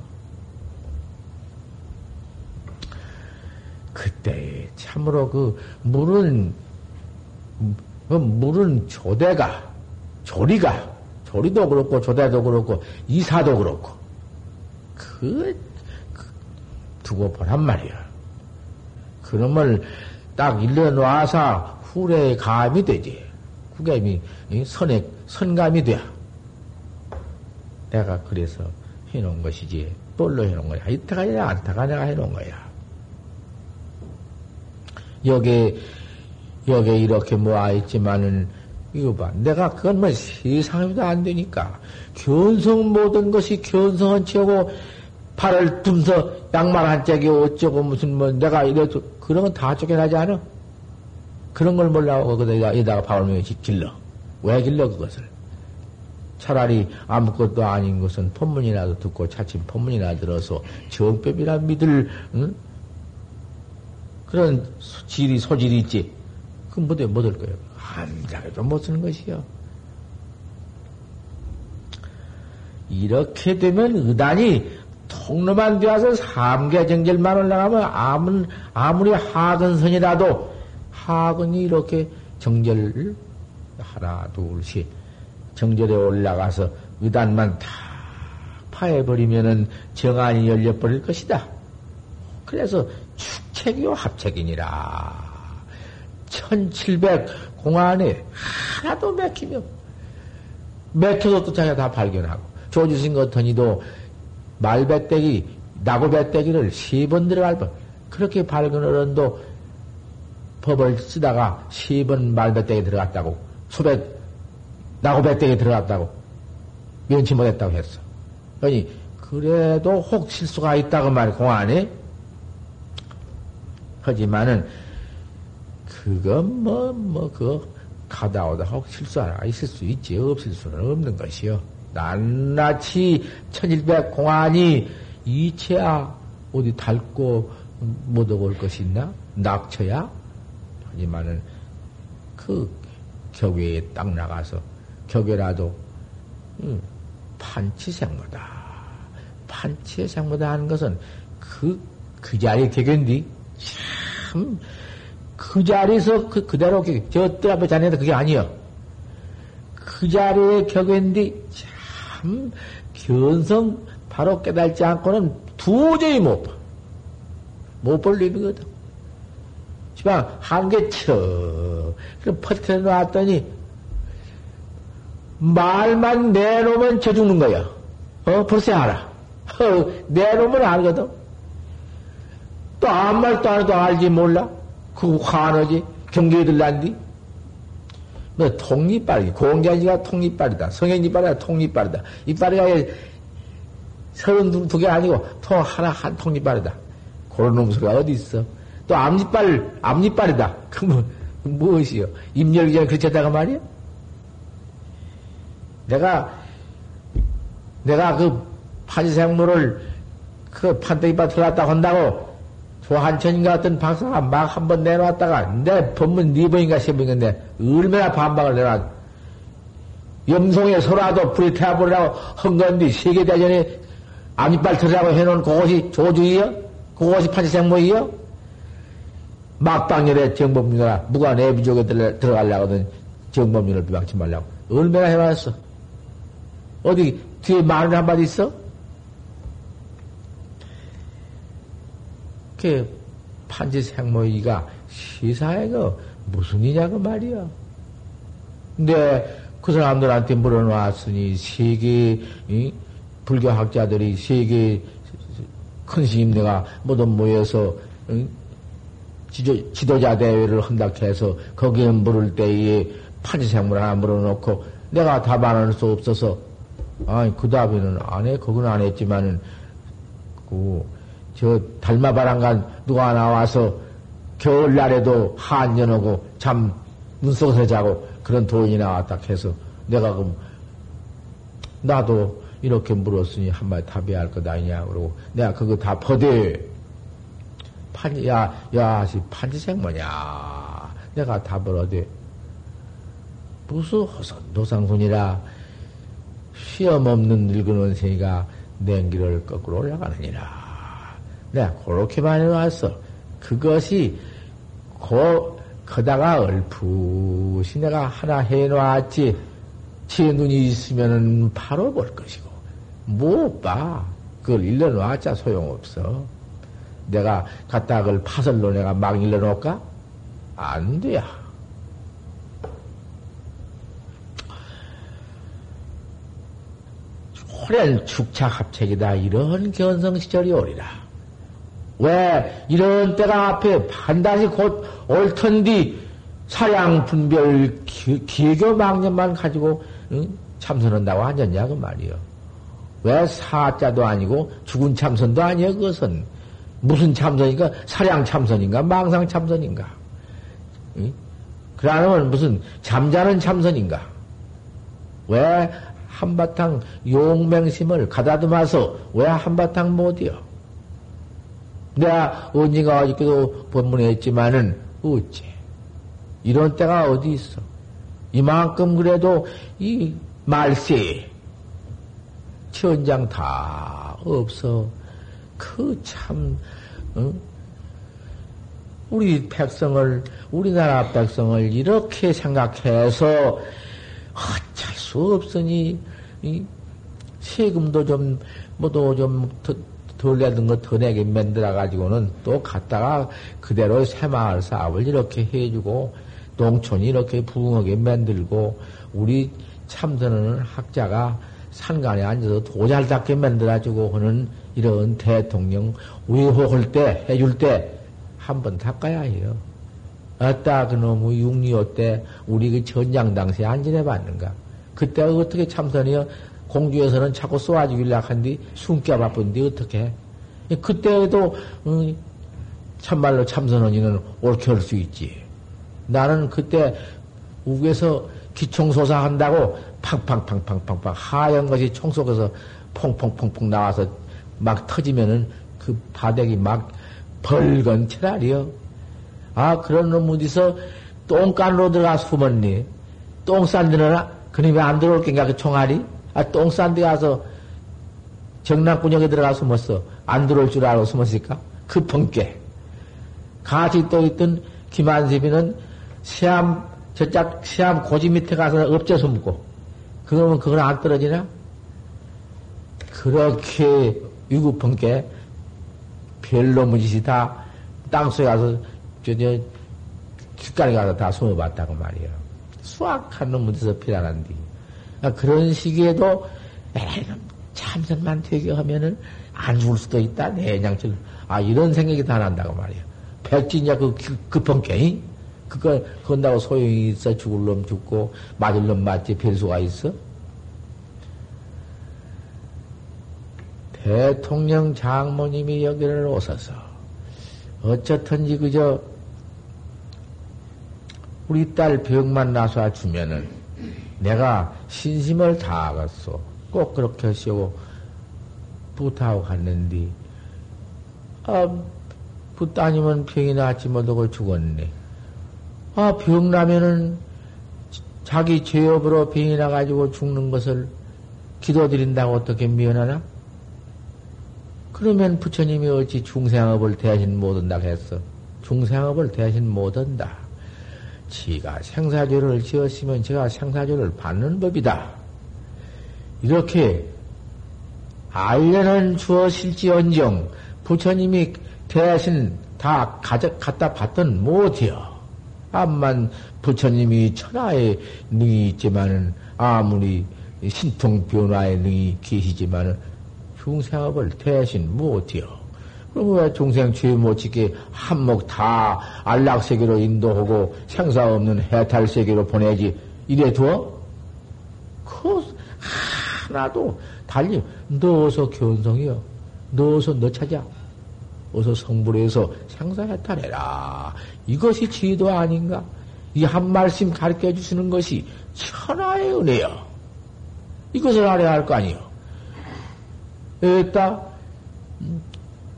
그때 참으로 그 물은 그 물은 조대가 조리가 조리도 그렇고 조대도 그렇고 이사도 그렇고 그, 그 두고 보란 말이야. 그놈을 딱 일러놔서 후레 감이 되지. 후감이 선에 선감이 돼. 내가 그래서 해놓은 것이지. 뭘로 해놓은 거야? 이타가 아니라 안타가 내가 해놓은 거야. 여기, 여기 이렇게 모아 있지만은, 이거 봐. 내가 그건 뭐 세상에도 안 되니까. 견성 모든 것이 견성한 채고, 팔을 둠서 양말 한 짝이 어쩌고 무슨 뭐 내가 이래도 그런 건 다 쫓겨나지 않아? 그런 걸 몰라고 거기다 여기다가 밥을 길러. 왜 길러 그것을? 차라리 아무것도 아닌 것은 법문이라도 듣고 차츰 법문이나 들어서 정법이라 믿을 응? 그런 질이 소질이 있지. 그 뭐대 못할 거예요. 한자에도 못 쓰는 것이요. 이렇게 되면 의단이 통로만 되어서 삼계 정절만 올라가면 아무, 아무리 하근선이라도 하근이 이렇게 정절 하나 둘씩 정절에 올라가서 의단만 다 파해버리면은 정안이 열려버릴 것이다. 그래서 축책이요 합책이니라. 1700 공안에 하나도 맥히며 맥혀도 또 자기가 다 발견하고 조지신 것더니도 말배때기 나고배때기를 세 번 들어갈 뻔 그렇게 발견을 한도 법을 쓰다가 세 번 말배때기 들어갔다고 소배 나고배때기 들어갔다고 면치 못했다고 했어. 아니 그래도 혹 실수가 있다고 말 공안에 하지만은 그건 뭐뭐그 가다 오다 혹 실수 하나 있을 수 있지 없을 수는 없는 것이요. 낱낱이 천일백 공안이 이체야 어디 닳고 못 오걸 것이 있나? 낙처야? 하지만은 그 격외에 딱 나가서 격외라도 음, 판치생모다. 판치생모다 하는 것은 그, 그 자리 격외인데 참, 그 자리에서 그, 그대로, 저뜰 앞에 자네도 그게 아니여. 그 자리에 격외인데 참, 견성 바로 깨달지 않고는 도저히 못 봐. 못볼 일이거든. 지만 한개 쳐. 그럼 퍼트려 놨더니 말만 내놓으면 저 죽는 거야. 어, 벌써 알아. 어, 내놓으면 알거든. 또 아무 말도 안 해도 알지 몰라? 그 화너지? 경계에 들란디? 뭐, 통이빨이, 공자지가 통이빨이다. 성현이빨이가 통이빨이다. 이빨이가 서른 두 개 아니고 통 하나 한 통이빨이다. 그런 놈 소리가 어디 있어? 또 앞니빨, 앞니빨이다. 그러면 무엇이요? 입 열기 전에 그렇게 했다가 말이야? 내가, 내가 그 판생물을 그 판때기밭 들어갔다 한다고 조한천인가 같은 박사가 막 한 번 내놓았다가 내 법문 네 번인가 세 번인데 얼마나 반박을 내놔. 염송에 소라도 불이 태워버리라고 한 건데 세계대전에 앞니빨 들으라고 해놓은 그것이 조주이요? 그것이 판치생모이요? 막방열에 비족에 들어가려고 하든 정법률을 비방치 말라고 얼마나 해왔어? 어디 뒤에 말을 한마디 있어? 그 판지 생모이가 시사에 그 무슨 이냐고 말이야. 근데 그 사람들한테 물어놨으니 세계 불교 학자들이 세계 큰 스님네가 모두 모여서 지도, 지도자 대회를 한다 해서 거기에 물을 때에 판지생물 하나 물어놓고 내가 답안할 수 없어서 아니 그 답에는 안 해. 그건 안 했지만은 그 저 달마바람간 누가 나와서 겨울날에도 한년 오고 잠 눈속에서 자고 그런 도인이 나왔다 해서 내가 그럼 나도 이렇게 물었으니 한마디 답해야 할 것 아니냐 그러고 내가 그거 다 퍼대 판, 야, 야, 판지생 뭐냐. 내가 답을 얻대. 무슨 허선 도상손이라 시험 없는 늙은 원생이가 냉기를 거꾸로 올라가느니라. 내가 그렇게만 해놨어. 그것이 고, 거다가 얼푸시 내가 하나 해놨지. 제 눈이 있으면은 바로 볼 것이고. 못 봐. 그걸 일러놓았자 소용없어. 내가 갖다 그걸 파설로 내가 막 일러놓을까? 안 돼야. 호련 축착 합책이다. 이런 견성 시절이 오리라. 왜 이런 때가 앞에 반드시 곧 올 텐디 사량 분별 기교 망념만 가지고 응? 참선한다고 하셨냐 그 말이요. 왜 사자도 아니고 죽은 참선도 아니요 그것은 무슨 참선인가 사량 참선인가 망상 참선인가. 응? 그러면 무슨 잠자는 참선인가? 왜 한바탕 용맹심을 가다듬어서 왜 한바탕 못이여? 내가 언니가 어저께도 본문에 했지만은 어째 이런 때가 어디 있어? 이만큼 그래도 이 말세 천장 다 없어. 그 참, 어? 우리 백성을, 우리나라 백성을 이렇게 생각해서 어쩔 수 없으니, 세금도 좀, 뭐도 좀 더, 덜 내던 거 더 내게 만들어 가지고는 또 갔다가 그대로 새마을 사업을 이렇게 해주고, 농촌이 이렇게 부흥하게 만들고, 우리 참선하는 학자가 산간에 앉아서 도잘답게 만들어주고 하는 이런 대통령 위호할 때, 해줄 때, 한 번 닦아야 해요. 아따, 그놈의 육리오 때, 우리 그 전장 당시에 안 지내봤는가? 그때 어떻게 참선이요? 공주에서는 자꾸 쏘아주길래 한뒤 숨겨 바쁜데 어떻게 해? 그때도, 음, 참말로 참선언니는 옳게 할 수 있지. 나는 그때 우에서 기총소사 한다고 팡팡팡팡팡팡 하얀 것이 총 속에서 퐁퐁퐁퐁 나와서 막 터지면은 그 바닥이 막 벌건 채라리요. 아, 그런 놈 어디서 똥간으로 들어가 숨었니? 똥싼 데는, 그니 왜안 들어올 겐가, 그 총알이? 아, 똥싼 데 가서 정락군역에 들어가 숨었어. 안 들어올 줄 알고 숨었을까? 급펑게. 같이 또 있던 김한섭이는 시암, 저짝 시암 고지 밑에 가서 엎져 숨고. 그러면 그건 안 떨어지나? 그렇게 위급한 게 별로 무 짓이 다 땅속에 가서 저, 저, 길가에 가서 다 숨어봤다고 말이에요. 수학한 놈 어디서 필요한디. 아, 그런 시기에도 에이, 참선만 되게 하면은 안 죽을 수도 있다. 내냥처 아, 이런 생각이 다 난다고 말이에요. 백진이야, 그 급한 게, 그거, 건다고 소용이 있어. 죽을 놈 죽고, 맞을 놈 맞지. 별수가 있어? 대통령 장모님이 여기를 오셔서 어쩌든지 그저 우리 딸 병만 나서 주면은 내가 신심을 다하겠소. 꼭 그렇게 하시고 부탁하고 갔는데 아, 부 따님은 병이 나지 못하고 죽었네. 아, 병 나면은 자기 죄업으로 병이 나가지고 죽는 것을 기도드린다고 어떻게 미연하나? 그러면 부처님이 어찌 중생업을 대신 못한다 했어? 중생업을 대신 못한다. 지가 생사죄를 지었으면 제가 생사죄를 받는 법이다. 이렇게 알려는 주어실지언정 부처님이 대신 다 가져, 갖다 받던 못해요. 암만 부처님이 천하에 능이 있지만은 아무리 신통 변화에 능이 계시지만은 중생업을 대신 못해요. 왜 중생 죄 못 지게 한몫 다 안락세계로 인도하고 생사 없는 해탈세계로 보내지 이래 두어? 그 하나도 달리 넣어서 견성이요. 넣어서 너 찾아. 어서 성불해서 생사해탈해라. 이것이 지도 아닌가? 이 한 말씀 가르쳐 주시는 것이 천하의 은혜요. 이것을 알아야 할 거 아니요. 에따,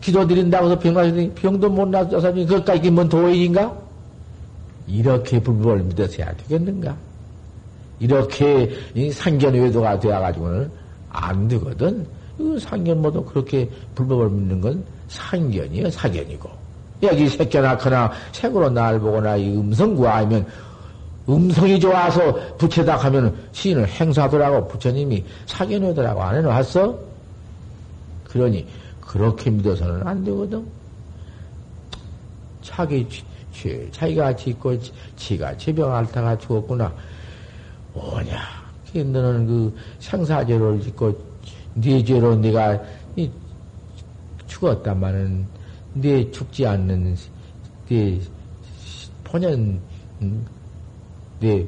기도 드린다고 해서 병가시 병도 못 나서 사람이 그것까지 기면 도인인가? 이렇게 불법을 믿어서야 되겠는가? 이렇게 상견 외도가 되어가지고는 안 되거든. 상견 모두 그렇게 불법을 믿는 건 상견이요, 사견이고. 여기 새끼나거나 색으로 날 보거나 이 음성구 아니면 음성이 좋아서 부채다 하면 시인을 행사하더라고 부처님이 사견하더라고 안 해놨어? 그러니 그렇게 믿어서는 안 되거든. 자기 죄, 자기가 짓고 지가 지병 앓다가 죽었구나. 뭐냐? 너는 그 생사죄를 짓고 네 죄로 네가 죽었다마는 네 죽지 않는 네 본연 네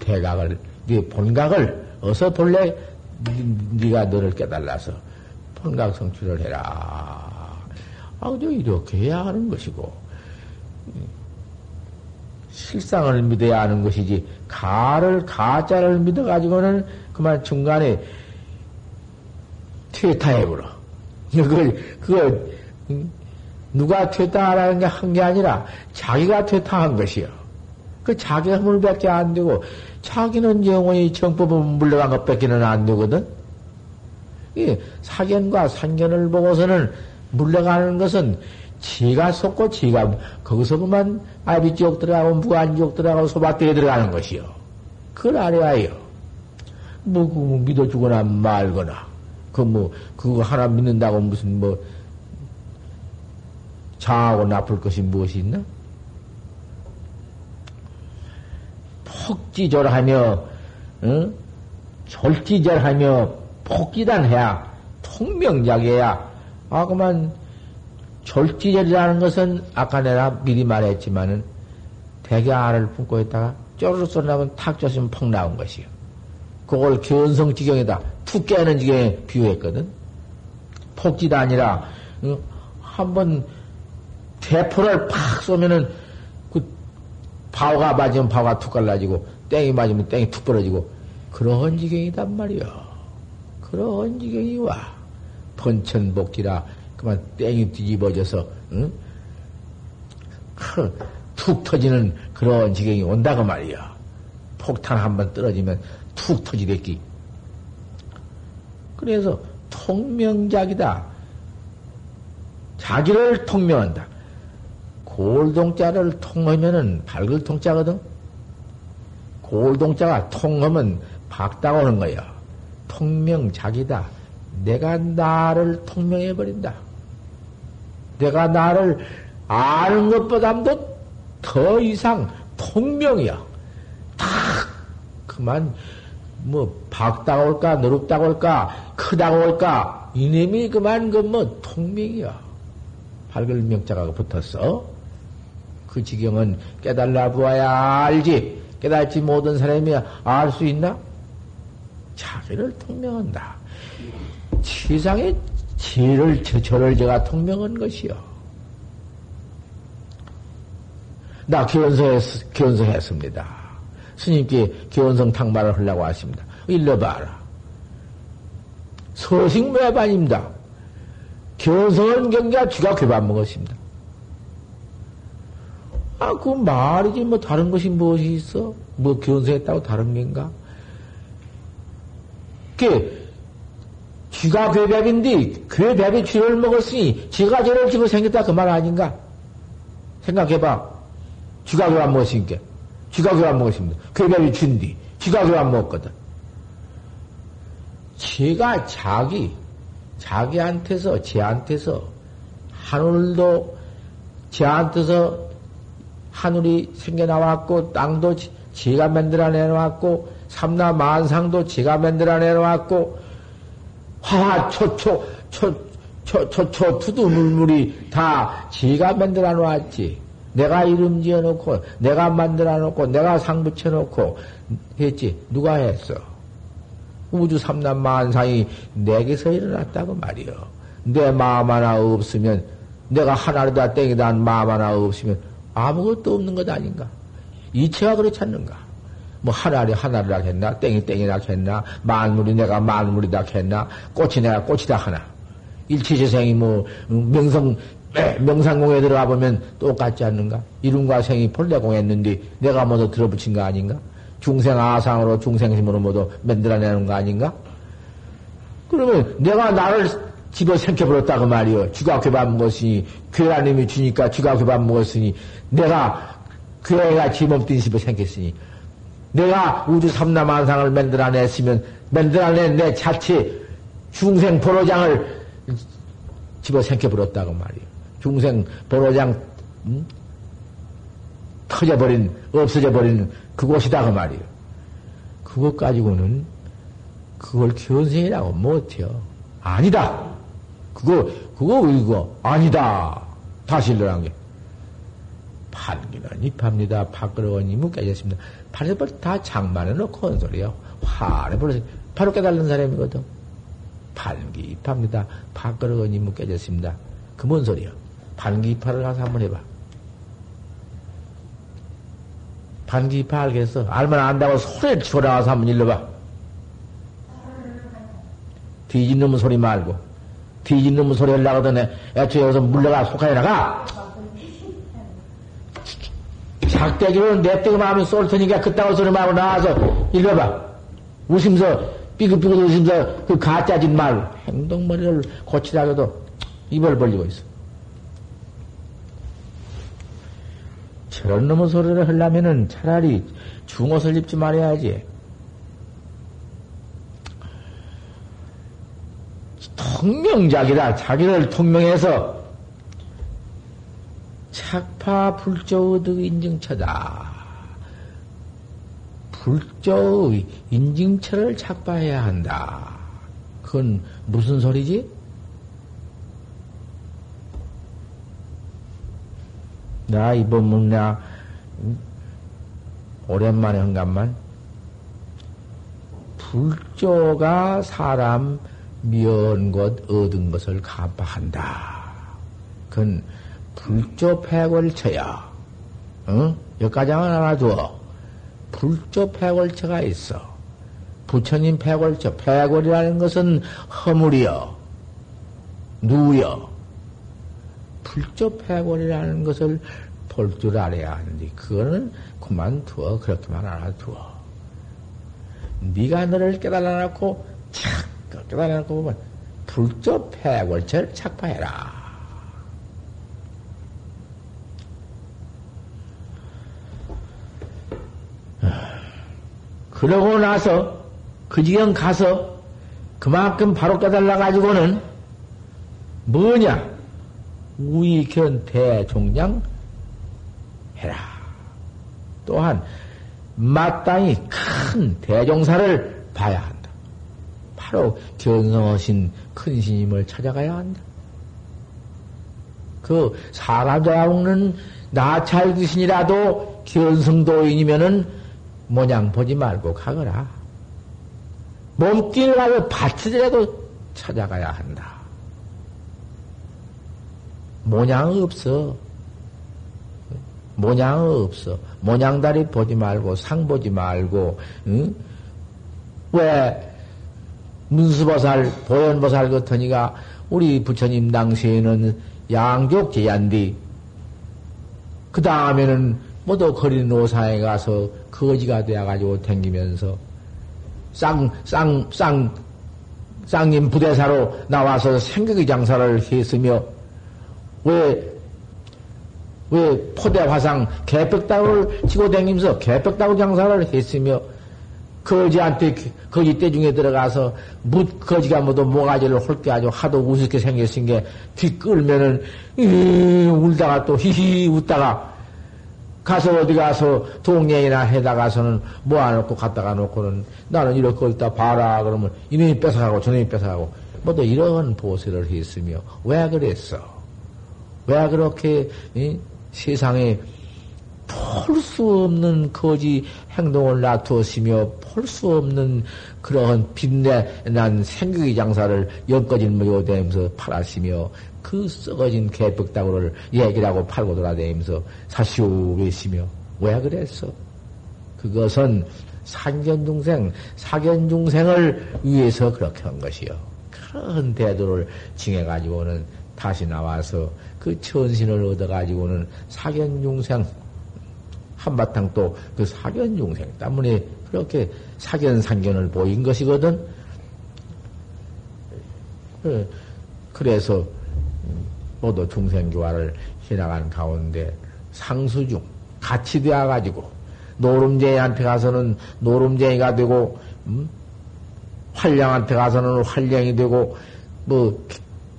대각을 네 본각을 어서 본래 네가 너를 깨달아서 본각 성취를 해라. 아주 이렇게 해야 하는 것이고 실상을 믿어야 하는 것이지 가를 가짜를 믿어가지고는 그만 중간에 퇴타해버려. 그걸 그걸 누가 퇴타하라는 게 한 게 아니라 자기가 퇴타한 것이요. 그 자기 허물밖에 안 되고 자기는 영원히 정법을 물러간 것밖에는 안 되거든. 이 사견과 상견을 보고서는 물러가는 것은 지가 속고 지가 거기서 그만 아비지옥 들어가고 무한지옥 들어가고 소밭대에 들어가는 것이요. 그걸 알아야요. 뭐, 뭐 믿어주거나 말거나 그 뭐 그거 하나 믿는다고 무슨 뭐 장하고 나쁠 것이 무엇이 있나? 폭지절하며 어? 졸지절하며 폭기단해야 통명작해야 아 그만 졸지절이라는 것은 아까 내가 미리 말했지만은 대개 알을 품고 있다가 쪼르르 소리 나면 탁 젖으면 퍽 나온 것이요. 그걸 견성 지경에다 툭 깨는 지경에 비유했거든. 폭지도 아니라 어? 한번 대포를 팍 쏘면은 그 바오가 맞으면 바오가 툭 갈라지고 땡이 맞으면 땡이 툭 벌어지고 그런 지경이단 말이요. 그런 지경이 와. 번천복기라 그만 땡이 뒤집어져서 응? 툭 터지는 그런 지경이 온다고 말이야. 폭탄 한 번 떨어지면 툭 터지겠기. 그래서 통명작이다. 자기를 통명한다. 골동자를 통하면은 밝을 통자거든. 골동자가 통하면 박다고 하는 거야. 통명작이다. 내가 나를 통명해버린다. 내가 나를 아는 것보다도 더 이상 통명이야. 다 그만 뭐 박다고 올까 노릇다고 올까 크다고 올까 이놈이 그만 그 뭐 통명이야. 밝을 명자가 붙었어. 그 지경은 깨달라 보아야 알지. 깨달지 못한 사람이 알 수 있나? 자기를 통명한다. 세상에 죄를, 저를 제가 통명한 것이요. 나 견성했, 견성했습니다. 스님께 견성 탕마를 하려고 하십니다. 일러봐라. 서식 매반입니다. 견성한 경계가 쥐가 괴반 먹었습니다. 아, 그 말이지, 뭐, 다른 것이 무엇이 있어? 뭐, 견성했다고 다른 게인가? 그, 쥐가 괴백인데, 괴백이 쥐를 먹었으니, 쥐가 죄를 지고 생겼다, 그 말 아닌가? 생각해봐. 쥐가 괴안 먹었으니까. 쥐가 괴안 먹었습니다. 괴백이 쥐인데, 쥐가 괴안 먹었거든. 쥐가 자기, 자기한테서, 쟤한테서, 하늘도 쟤한테서 하늘이 생겨나왔고, 땅도 지가 만들어내놓았고, 삼나 만상도 지가 만들어 내놓았고, 화화, 초초, 초, 초, 초, 초, 투두 물물이 다 지가 만들어 놓았지. 내가 이름 지어 놓고, 내가 만들어 놓고, 내가 상 붙여 놓고, 했지. 누가 했어? 우주 삼남 만상이 내게서 일어났다고 말이요. 내 마음 하나 없으면, 내가 하나로다 땡이다 마음 하나 없으면, 아무것도 없는 것 아닌가? 이체가 그렇지 않는가? 뭐 하나리 하나리라 했나? 땡이 땡이라 했나? 만물이 내가 만물이다 했나? 꽃이 내가 꽃이다 하나? 일체재생이 뭐 명성 명상공에 들어가 보면 똑같지 않는가? 이름과 생이 본래 공했는데 내가 모두 들어붙인 거 아닌가? 중생 아상으로 중생심으로 모두 만들어내는 거 아닌가? 그러면 내가 나를 집어 생겨버렸다 그 말이요. 쥐가 괴밥 먹었으니 괴라님이 주니까 쥐가 괴밥 먹었으니 내가 괴가 집없던 집어 생겼으니 내가 우주 삼남한상을 만들어냈으면 만들어낸 내 자체 중생 보로장을 집어 생겨버렸다고 말이요. 중생 보로장 음? 터져버린 없어져버린 그곳이다 그 말이요. 그것 가지고는 그걸 견생이라고 못해요. 아니다. 그거, 그거 이거 아니다. 다시 일어난 게. 판기는 입합니다. 이무 깨졌습니다. 팔에서 다 장만해 놓고 온 소리요. 화를 벌어서 바로 깨달는 사람이거든. 판기 입합니다. 밥그릇은 이무 깨졌습니다. 그 뭔 소리야? 판기 입파를 가서 한번 해봐. 판기 입파 알겠어? 알면 안다고 소리를 치고 나와서 한번 일러봐. 놈의 소리 말고. 놈의 소리 하려거든 애초에 여기서 물러가 속하에 나가! 작대기로는 내떼기 마음이 쏠 테니까 그따구 소리 말고 나와서 읽어봐. 웃으면서, 삐그삐그 웃으면서 그 가짜 짓 말, 행동머리를 고치다가도 입을 벌리고 있어. 저런 놈의 소리를 하려면은 차라리 중옷을 입지 말아야지. 통명작이다. 자기를 통명해서 착파 불조의득 인증처다. 불조의 인증처를 착파해야 한다. 그건 무슨 소리지? 나 이번 문나 오랜만에 한간만 불조가 사람 미연 것 얻은 것을 간파한다. 그건 불조 패골처야. 응? 여기까지만 알아두어. 불조 패골처가 있어. 부처님 패골처. 패골이라는 것은 허물이여. 누여. 불조 패골이라는 것을 볼 줄 알아야 하는데, 그거는 그만두어. 그렇게만 알아두어. 네가 너를 깨달아놓고 착 깨달아놓고 보면 불조 패골처를 착파해라. 그러고 나서 그 지경 가서 그만큼 바로 깨달아 가지고는 뭐냐 우익현 대종량 해라. 또한 마땅히 큰 대종사를 봐야 한다. 바로 견성하신 큰 스님을 찾아가야 한다. 그 사람 잡아먹는 나찰 귀신이라도 견성도인이면은 모양 보지 말고 가거라. 몸길 가서 밭이라도 찾아가야 한다. 모양 없어. 모양 없어. 모양다리 보지 말고, 상 보지 말고, 응? 왜, 문수보살, 보현보살 같으니가 우리 부처님 당시에는 양족 제한디, 그 다음에는 모두 거리는 오사에 가서 거지가 되어가지고 댕기면서 쌍, 쌍, 쌍, 쌍님 부대사로 나와서 생각의 장사를 했으며 왜, 왜 포대 화상 개벽다구를 치고 댕기면서 개벽다구 장사를 했으며 거지한테 거지 떼중에 들어가서 묻 거지가 모두 모가지를 홀게 아주 하도 우습게 생겼은 게 뒤 끌면은 이, 울다가 또 히히 웃다가 가서 어디 가서 동네이나 해다 가서는 모아놓고 갖다가 놓고는 나는 이렇게 있다 봐라 그러면 이놈이 뺏어가고 저놈이 뺏어가고 뭐또 이런 보세를 했으며 왜 그랬어? 왜 그렇게 이? 세상에 볼 수 없는 거지 행동을 놔두었으며 볼 수 없는 그러한 빛내 난 생각의 장사를 연꺼진 모여대면서 팔았으며 그 썩어진 개벽다구를 얘기라고 팔고 돌아다니면서 사시오 외시며 왜 그랬어? 그것은 상견중생, 사견중생을 위해서 그렇게 한 것이요. 큰 대도를 징해가지고는 다시 나와서 그 천신을 얻어가지고는 사견중생, 한바탕 또 그 사견중생 때문에 그렇게 사견상견을 보인 것이거든. 어, 그래서 모두 중생교화를 해나간 가운데 상수중 같이 되어가지고 노름쟁이한테 가서는 노름쟁이가 되고 음? 활량한테 가서는 활량이 되고 뭐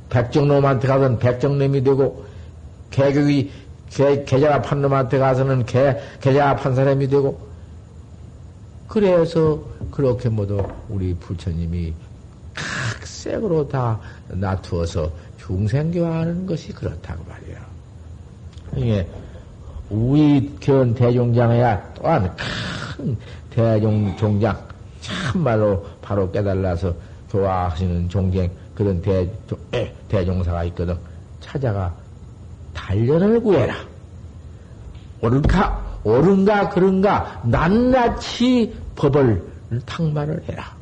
백정놈한테 가서는 백정놈이 되고 개격이 개, 계좌가 판 놈한테 가서는 개, 계좌가 판 사람이 되고 그래서 그렇게 모두 우리 부처님이 각 색으로 다 놔두어서 중생교화하는 것이 그렇다고 말이야. 이게 우익견 대종장에야 또한 큰 대종종장 참말로 바로 깨달아서 교화하시는 종쟁 그런 대, 대종사가 있거든. 찾아가 단련을 구해라. 옳은가, 옳은가, 그런가, 낱낱이 법을 탕마를 해라.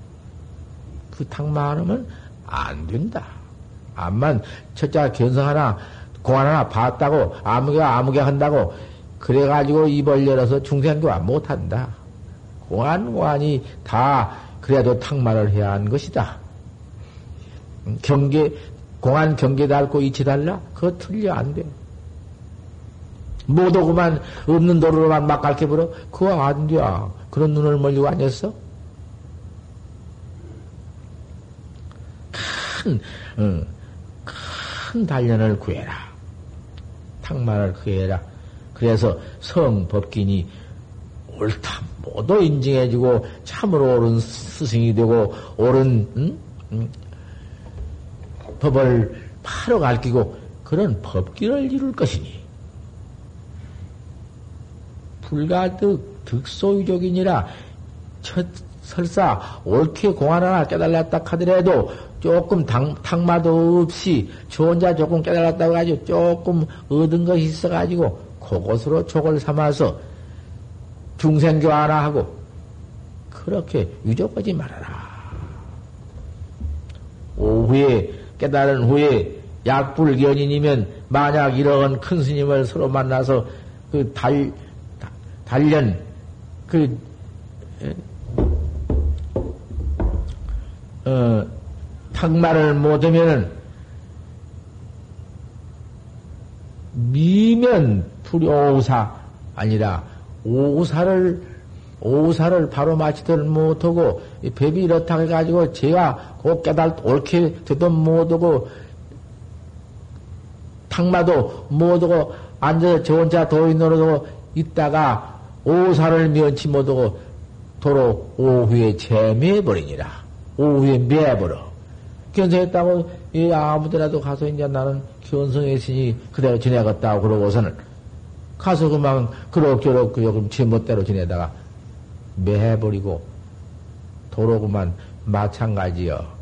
그 탕마 하면 안 된다. 암만 첫째 견성 하나, 공안 하나 봤다고, 아무개 아무개 한다고, 그래가지고 입을 열어서 중생교화 못한다. 공안, 공안이 다 그래도 탕마를 해야 하는 것이다. 경계, 공안 경계 달고 이치 달라? 그거 틀려 안 돼. 못 오고만 없는 도로로만 막 갈게 버려? 그거 안 돼. 그런 눈을 멀리고 앉았어? 큰, 어, 큰 단련을 구해라. 탕만을 구해라. 그래서 성 법기니 옳다 모두 인정해주고 참으로 옳은 스승이 되고 옳은 응? 응? 법을 바로 가르치고 그런 법기를 이룰 것이니 불가득 득소유족이니라 첫 설사 옳게 공안 하나 깨달았다 하더라도 조금 당, 탕마도 없이 저 혼자 조금 깨달았다고 가지고 조금 얻은 것이 있어가지고 그것으로 족을 삼아서 중생교 하나 하고 그렇게 유족하지 말아라. 오후에 깨달은 후에 약불견인이면 만약 이런 큰 스님을 서로 만나서 그 달, 단련, 그, 어, 탁말을 못하면은 미면 불오사 아니라 오사를 오사를 바로 마치들 못하고 배비 이렇다 해가지고 제가 꼭 깨달 옳게 되도 못하고 탁마도 못하고 앉아서 저 혼자 도인 노릇하고 있다가 오사를 면치 못하고 도로 오후에 재매버리니라. 오후에 매버려. 견성했다고, 이 아무 데라도 가서 이제 나는 견성했으니 그대로 지내겠다고 그러고서는 가서 그만 그럭저럭 그 요금 제멋대로 지내다가 매해버리고 도로 그만 마찬가지여.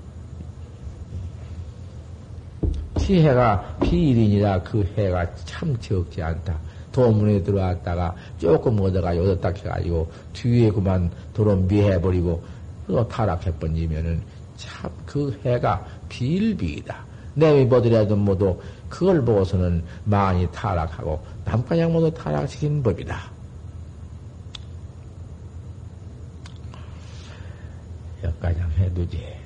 피해가 피일이니라 그 해가 참 적지 않다. 도문에 들어왔다가 조금 얻어가 얻었다 해가지고 뒤에 그만 도로 미해버리고 또 타락해버리면은 참 그 해가 비일비이다. 내미 보더라도 모두 그걸 보고서는 많이 타락하고 남가냥 모두 타락시킨 법이다. 여가장 해두지.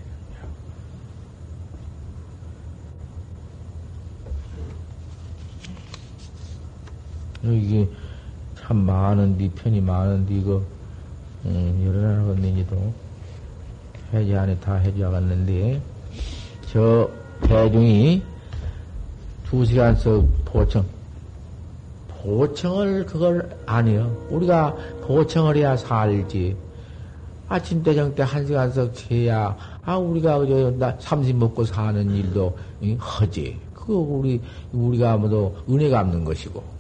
이게 참 많은데, 편이 많은데, 이거, 음, 열어나는 건데 니도 해지 안에 다 해지하갔는데, 저 대중이 두 시간씩 보청, 보청을 그걸 안 해요. 우리가 보청을 해야 살지. 아침 대정 때 한 시간씩 해야, 아, 우리가 그저 나 삼십 먹고 사는 일도 허지. 그거 우리, 우리가 모두 은혜 갚는 것이고.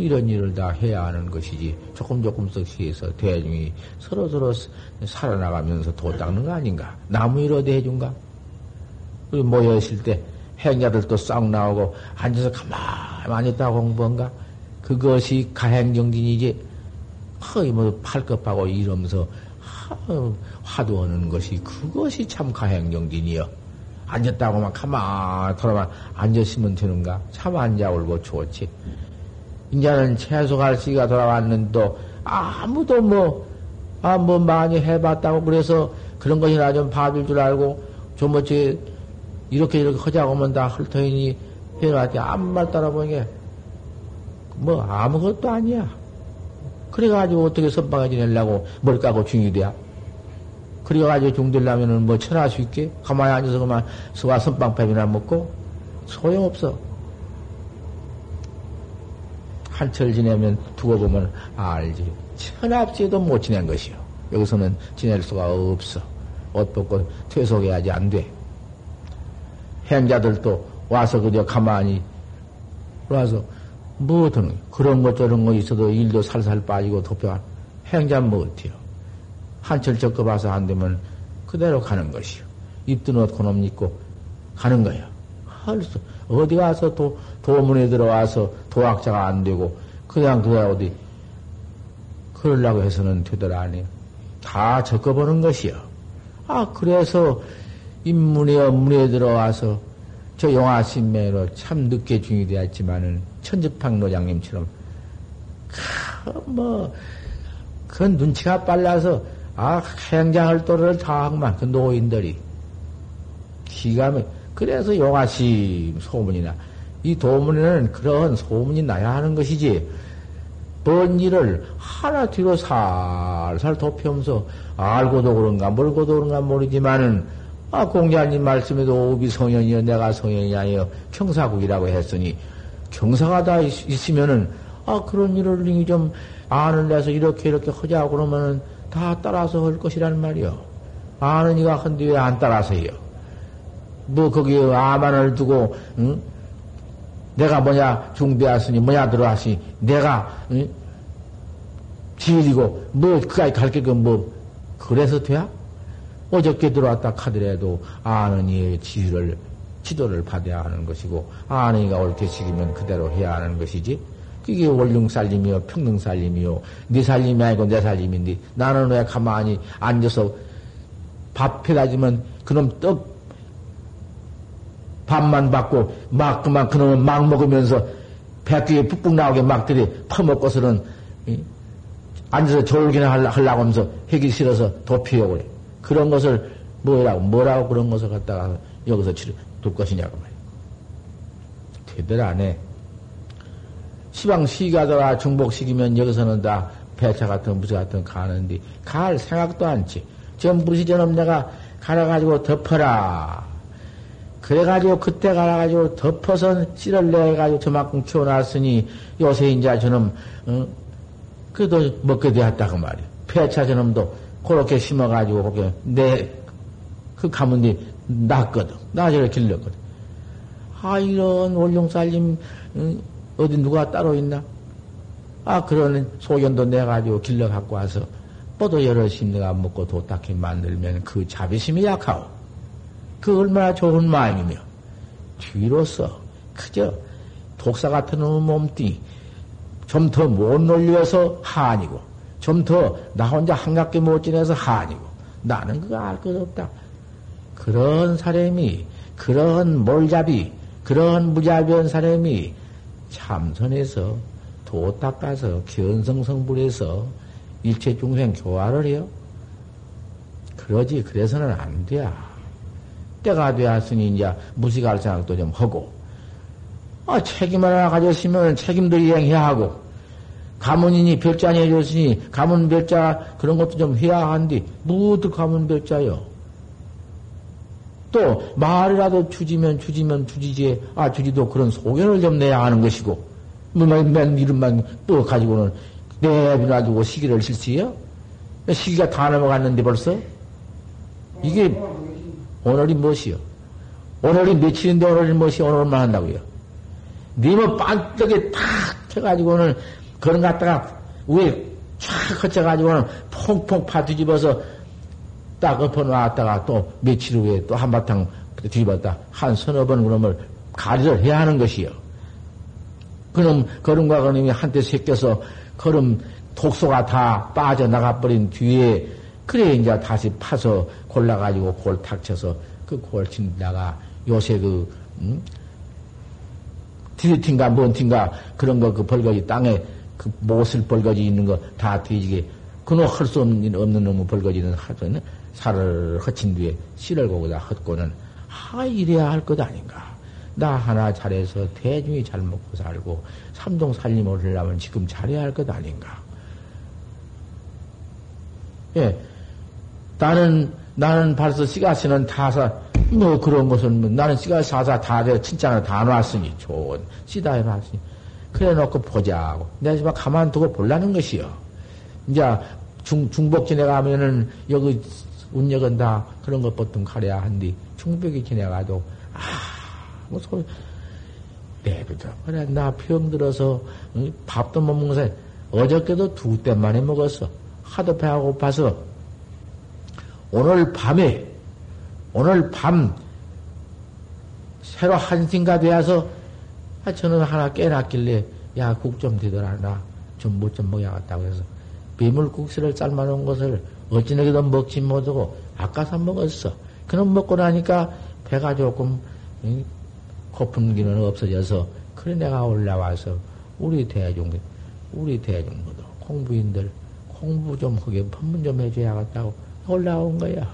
이런 일을 다 해야 하는 것이지 조금 조금씩 해서 대중이 서로서로 살아나가면서 도 닦는 거 아닌가? 나무 위로 해준가? 우리 모여 있을 때 행자들도 싹 나오고 앉아서 가만히 있다 공부한가? 그것이 가행정진이지 거의 뭐 팔급하고 이러면서 화두하는 것이 그것이 참 가행정진이여. 앉았다고만 가만 돌아만 앉았으면 되는가? 참 앉아 올고 좋지. 이제는 채소갈 시가 돌아왔는데 아무도 뭐, 아, 뭐 많이 해봤다고 그래서 그런 것이나 좀 봐줄 줄 알고 좀 어찌 이렇게 이렇게 하자고 하면 다 헐터이니 해놨지 아무 말 따라보니 뭐 아무것도 아니야. 그래가지고 어떻게 선방에 지내려고 뭘 까고 중이 돼야. 그래가지고 중들라면은 뭐 천할 수 있게? 가만히 앉아서 그만 소화 선방밥이나 먹고 소용없어. 한철 지내면 두고 보면 알지. 천합지도 못 지낸 것이요. 여기서는 지낼 수가 없어. 옷 벗고 퇴속해야지 안 돼. 행자들도 와서 그저 가만히 와서 뭐든 그런 것 저런 거 있어도 일도 살살 빠지고 도표 행자 뭐 어때요? 한철 적어봐서 안 되면 그대로 가는 것이요. 입든 옷 그놈 입고 가는. 할수 어디 가서 도, 도문에 들어와서 도학자가 안 되고 그냥 그야 어디 그러려고 해서는 되더라 아니에요. 다 적어보는 것이요. 아 그래서 인문에 업문에 들어와서 저 영화신매로 참 늦게 중이 되었지만은 천지팡 노장님처럼 뭐 그건 눈치가 빨라서 아 행장활도를 다 하구만 그 노인들이 기가 막 그래서 용화심 소문이나 이 도문에는 그런 소문이 나야 하는 것이지 뭔 일을 하나 뒤로 살살 덮여면서 알고도 그런가 모르고도 그런가 모르지만은 아 공자님 말씀에도 오비 성현이여 내가 성현이 아니여 경사국이라고 했으니 경사가 다 있, 있으면은 아 그런 일을 좀 아는 데서 이렇게 이렇게 하자고 그러면은 다 따라서 할 것이란 말이요. 아는 이가 한데 왜 안 따라서 해요? 뭐 거기에 아만을 두고 응? 내가 뭐냐 중대하으니 뭐냐 들어하시니 내가 응? 지일이고 뭐 그까지 갈게뭐 그래서 돼야? 어저께 들어왔다 카더라도 아는 이의 지휘를 지도를 받아야 하는 것이고 아는 이가 옳게 지기면 그대로 해야 하는 것이지 그게 원룡살림이요 평등살림이요 네 살림이 아니고 내 살림인데 나는 왜 가만히 앉아서 밥 해다 주면 그놈 떡 밥만 받고 막 그만 그놈은 막 먹으면서 배끼에 푹푹 나오게 막들이 퍼먹고서는 앉아서 졸기나 하려고 하면서 하기 싫어서 도피하고 그래. 그런 것을 뭐라고 뭐라고 그런 것을 갖다가 여기서 치료 둘 것이냐고 말이야. 대들 안 해. 시방 시가더라 중복시키면 여기서는 다 배차 같은 무쇠 같은 가는데 갈 생각도 않지. 전부시 전업 내가 갈아가지고 덮어라. 그래가지고 그때 갈아가지고 덮어서 씨를 내가지고 저만큼 키워놨으니 요새 이제 저놈 어? 그래도 먹게 되었다고 말이야. 폐차 저놈도 그렇게 심어가지고 그렇게 내그 가문이 낫거든. 나저를 길렀거든. 아 이런 원룡살림 어? 어디 누가 따로 있나? 아 그런 소견도 내가지고 길러 갖고 와서 뻗어 여럿이 내가 먹고 도딱히 만들면 그 자비심이 약하오. 그 얼마나 좋은 마음이며 뒤로서 그저 독사 같은 몸띠 좀더 못 놀려서 한이고 좀 더 나 혼자 한갑게 못 지내서 한이고 나는 그거 알 것 없다. 그런 사람이 그런 몰잡이 그런 무자비한 사람이 참선해서 도 닦아서 견성성불해서 일체 중생 교화를 해요. 그러지 그래서는 안 돼. 때가 되었으니 이제 무식할 생각도 좀 하고, 아, 책임 하나 가졌으면 책임도 이행해야 하고, 가문이니 별자니 해줬으니 가문 별자 그런 것도 좀 해야 한디, 무엇 가문 별자요? 또 말이라도 주지면 주지면 주지지, 아, 주지도 그런 소견을 좀 내야 하는 것이고, 뭐만 맨 이름만 또 가지고는 내비놔두고 시기를 실시해요? 시기가 다 넘어갔는데 벌써? 이게 오늘이 무엇이요? 오늘이 며칠인데 오늘이 무엇이 오늘만 한다고요? 니뭐 반떡에 탁 해가지고는 그런 갖다가 위에 촥 거쳐가지고는 퐁퐁 파 뒤집어서 딱 엎어놨다가 또 며칠 후에 또 한바탕 뒤집었다. 한 서너 번 그놈을 가리를 해야 하는 것이요. 그놈, 걸음과 그놈이 한때 새껴서 걸음 독소가 다 빠져나가버린 뒤에 그래, 이제 다시 파서 골라가지고 골 탁 쳐서 그 골친다가 요새 그, 음? 디리틴가 뭔틴가 그런 거 그 벌거지 땅에 그 못을 벌거지 있는 거 다 뒤지게 그놈 할 수 없는, 없는 놈의 벌거지는 하여튼 살을 허친 뒤에 씨를 거기다 헛고는 하, 이래야 할 것 아닌가. 나 하나 잘해서 대중이 잘 먹고 살고 삼동 살림을 하려면 지금 잘해야 할 것 아닌가. 예, 나는, 나는 벌써 시가시는 다사, 뭐 그런 것은, 뭐 나는 시가 사사 다, 돼, 칭찬을 다 놨으니, 좋은, 시다 해놨으니. 그래 놓고 보자고. 내가 지금 가만두고 볼라는 것이요. 이제 중, 중복 지내가면은 여기 운역은 다 그런 것 보통 가려야 한디, 중복이 지내가도, 아, 아무 소리. 내비둬. 그래, 나 병 들어서, 응? 밥도 못 먹어서, 어저께도 두 때 만에 먹었어. 하도 배가 고파서, 오늘 밤에, 오늘 밤, 새로 한신가 되어서, 아, 저는 하나 깨놨길래, 야, 국 좀 되더라. 나 좀 못좀 먹여야겠다고 해서, 비물국수를 삶아놓은 것을 어찌나게도 먹지 못하고, 아까서 먹었어. 그럼 먹고 나니까 배가 조금, 응? 고픈 기는 없어져서 그래 내가 올라와서 우리 대중 우리 대중도 공부인들 공부 좀 하게 법문 좀 해줘야겠다고 올라온 거야.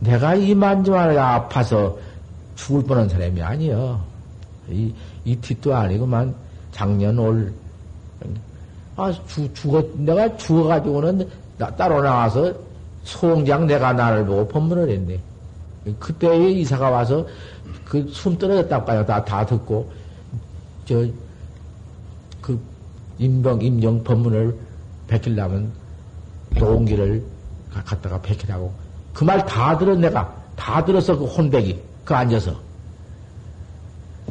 내가 이만저만 아파서 죽을 뻔한 사람이 아니여. 이, 이 뒷도 아니고만 작년 올, 아, 죽, 죽었, 내가 죽어가지고는 나, 따로 나와서 소홍장 내가 나를 보고 법문을 했네. 그때에 이사가 와서 그 숨 떨어졌다까요. 다, 다 듣고, 저, 그, 임병, 임정 법문을 베끼려면 동기를 갖다가 베끼라고. 그 말 다 들은 내가. 다 들어서 그 혼백이. 그 앉아서.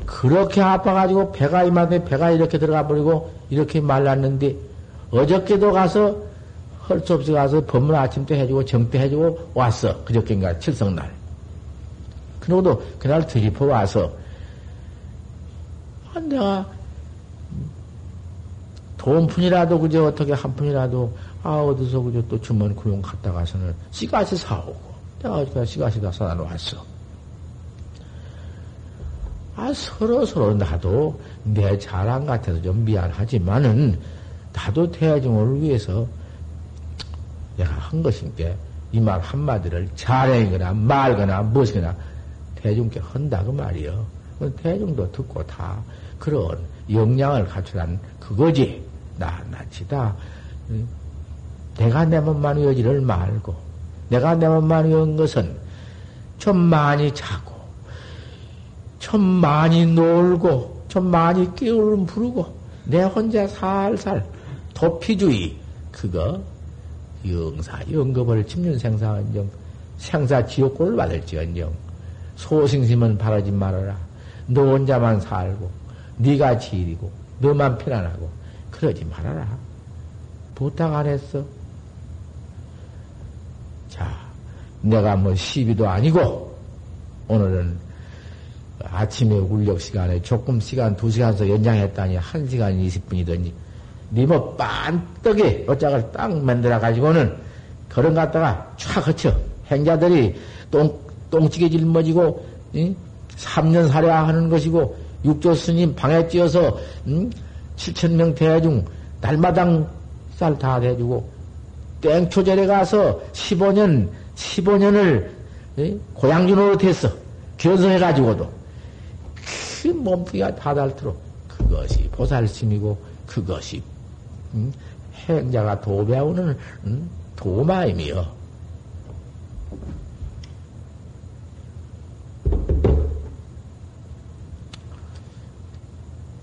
그렇게 아파가지고 배가 이만해 배가 이렇게 들어가 버리고 이렇게 말랐는데 어저께도 가서 헐 수 없이 가서 법문 아침 때 해주고 정 때 해주고 왔어. 그저께인가 칠성날. 그러고도 그날 뒤집어 와서, 아, 내가 돈 푼이라도 그저 어떻게 한 푼이라도 아 어디서 그저 또 주머니 구용 갔다 가서는 씨가시 사오고 내가 어디가 씨가시다 사다 놓았어. 아 서로 서로 나도 내 자랑 같아서 좀 미안하지만은 나도 대중을 위해서 내가 한 것인게 이말 한마디를 자랑이거나 말거나 무엇이거나 대중께 한다 그 말이요. 대중도 듣고 다 그런 역량을 갖추란 그거지. 나 낫지다. 내가 내 몸만 여지를 말고 내가 내 몸만 연 것은 좀 많이 자고 좀 많이 놀고 좀 많이 끼울 부르고 내 혼자 살살 도피주의 그거 영사 영급을 침륜 생사언정 생사 지옥골을 받을지언정 소승심은 바라지 말아라. 너 혼자만 살고, 네가 지리고, 너만 편안하고, 그러지 말아라. 부탁 안 했어. 자, 내가 뭐 시비도 아니고, 오늘은 아침에 울력 시간에 조금 시간, 두 시간서 연장했다니, 한 시간 20분이더니, 니뭐 빤떡에 어짝을 딱 만들어 가지고는, 그런 갔다가 촥 거쳐. 행자들이 똥, 똥찌개 짊어지고 응? 3년 살해야 하는 것이고 육조 스님 방에 찧어서 응? 7천 명 대중 날마당 쌀 다 대주고 땡초절에 가서 15년 15년을 응? 고향준으로 됐어 견성해가지고도 그 몸뚱이가 다 닳도록 그것이 보살심이고 그것이 응? 행자가 도배하는 응? 도마임이여.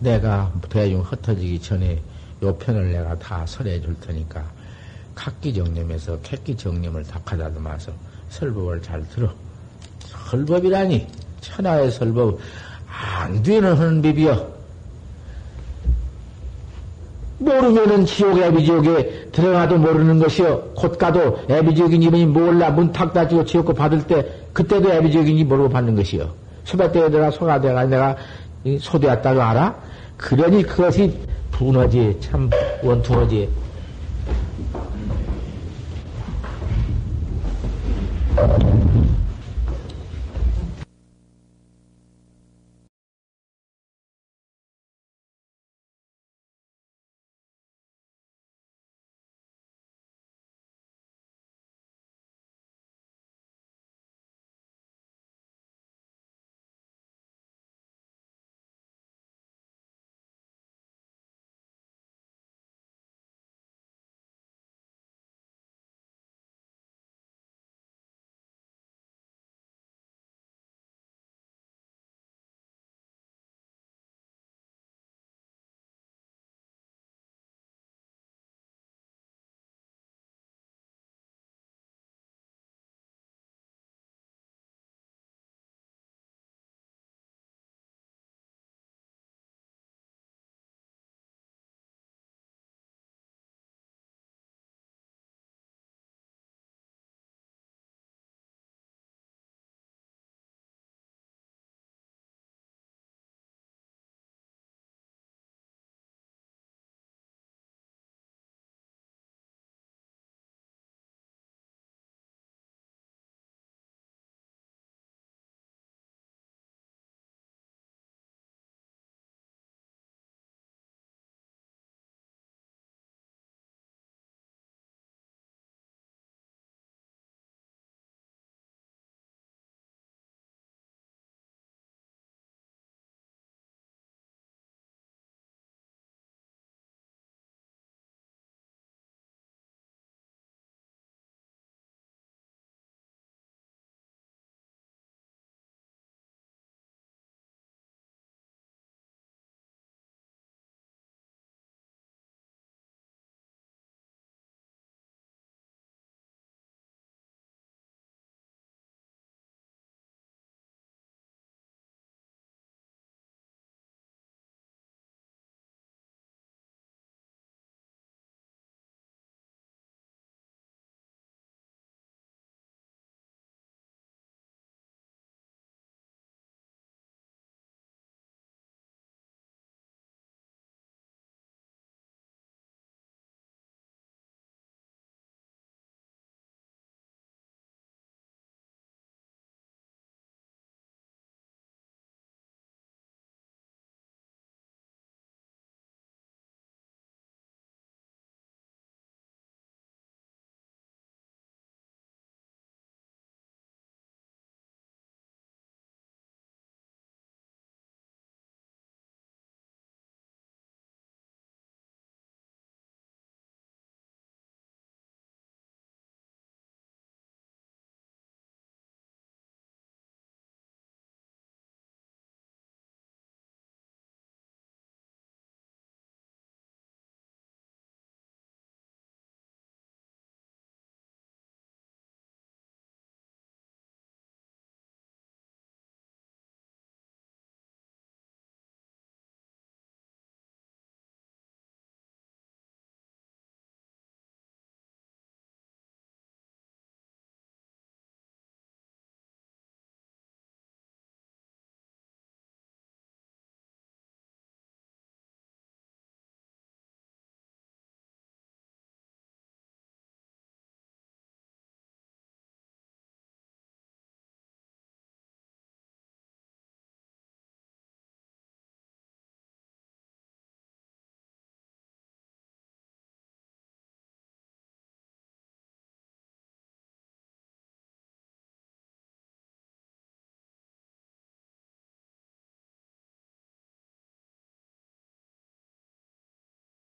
내가 대중 흩어지기 전에 요 편을 내가 다 설해 줄 테니까 각기 정념에서 객기 정념을 다 가다듬어서 설법을 잘 들어. 설법이라니 천하의 설법 안 되는 하는 법이여. 모르면은 지옥 애비지옥에 들어가도 모르는 것이요. 곧 가도 애비지옥인 이분이 몰라 문 탁 닫지고 지옥고 받을 때 그때도 애비지옥인지 모르고 받는 것이요. 수배 때에 내가 소가 돼가 내가 소되었다고 알아? 그러니 그것이 분어지, 참 원투어지. Thank you.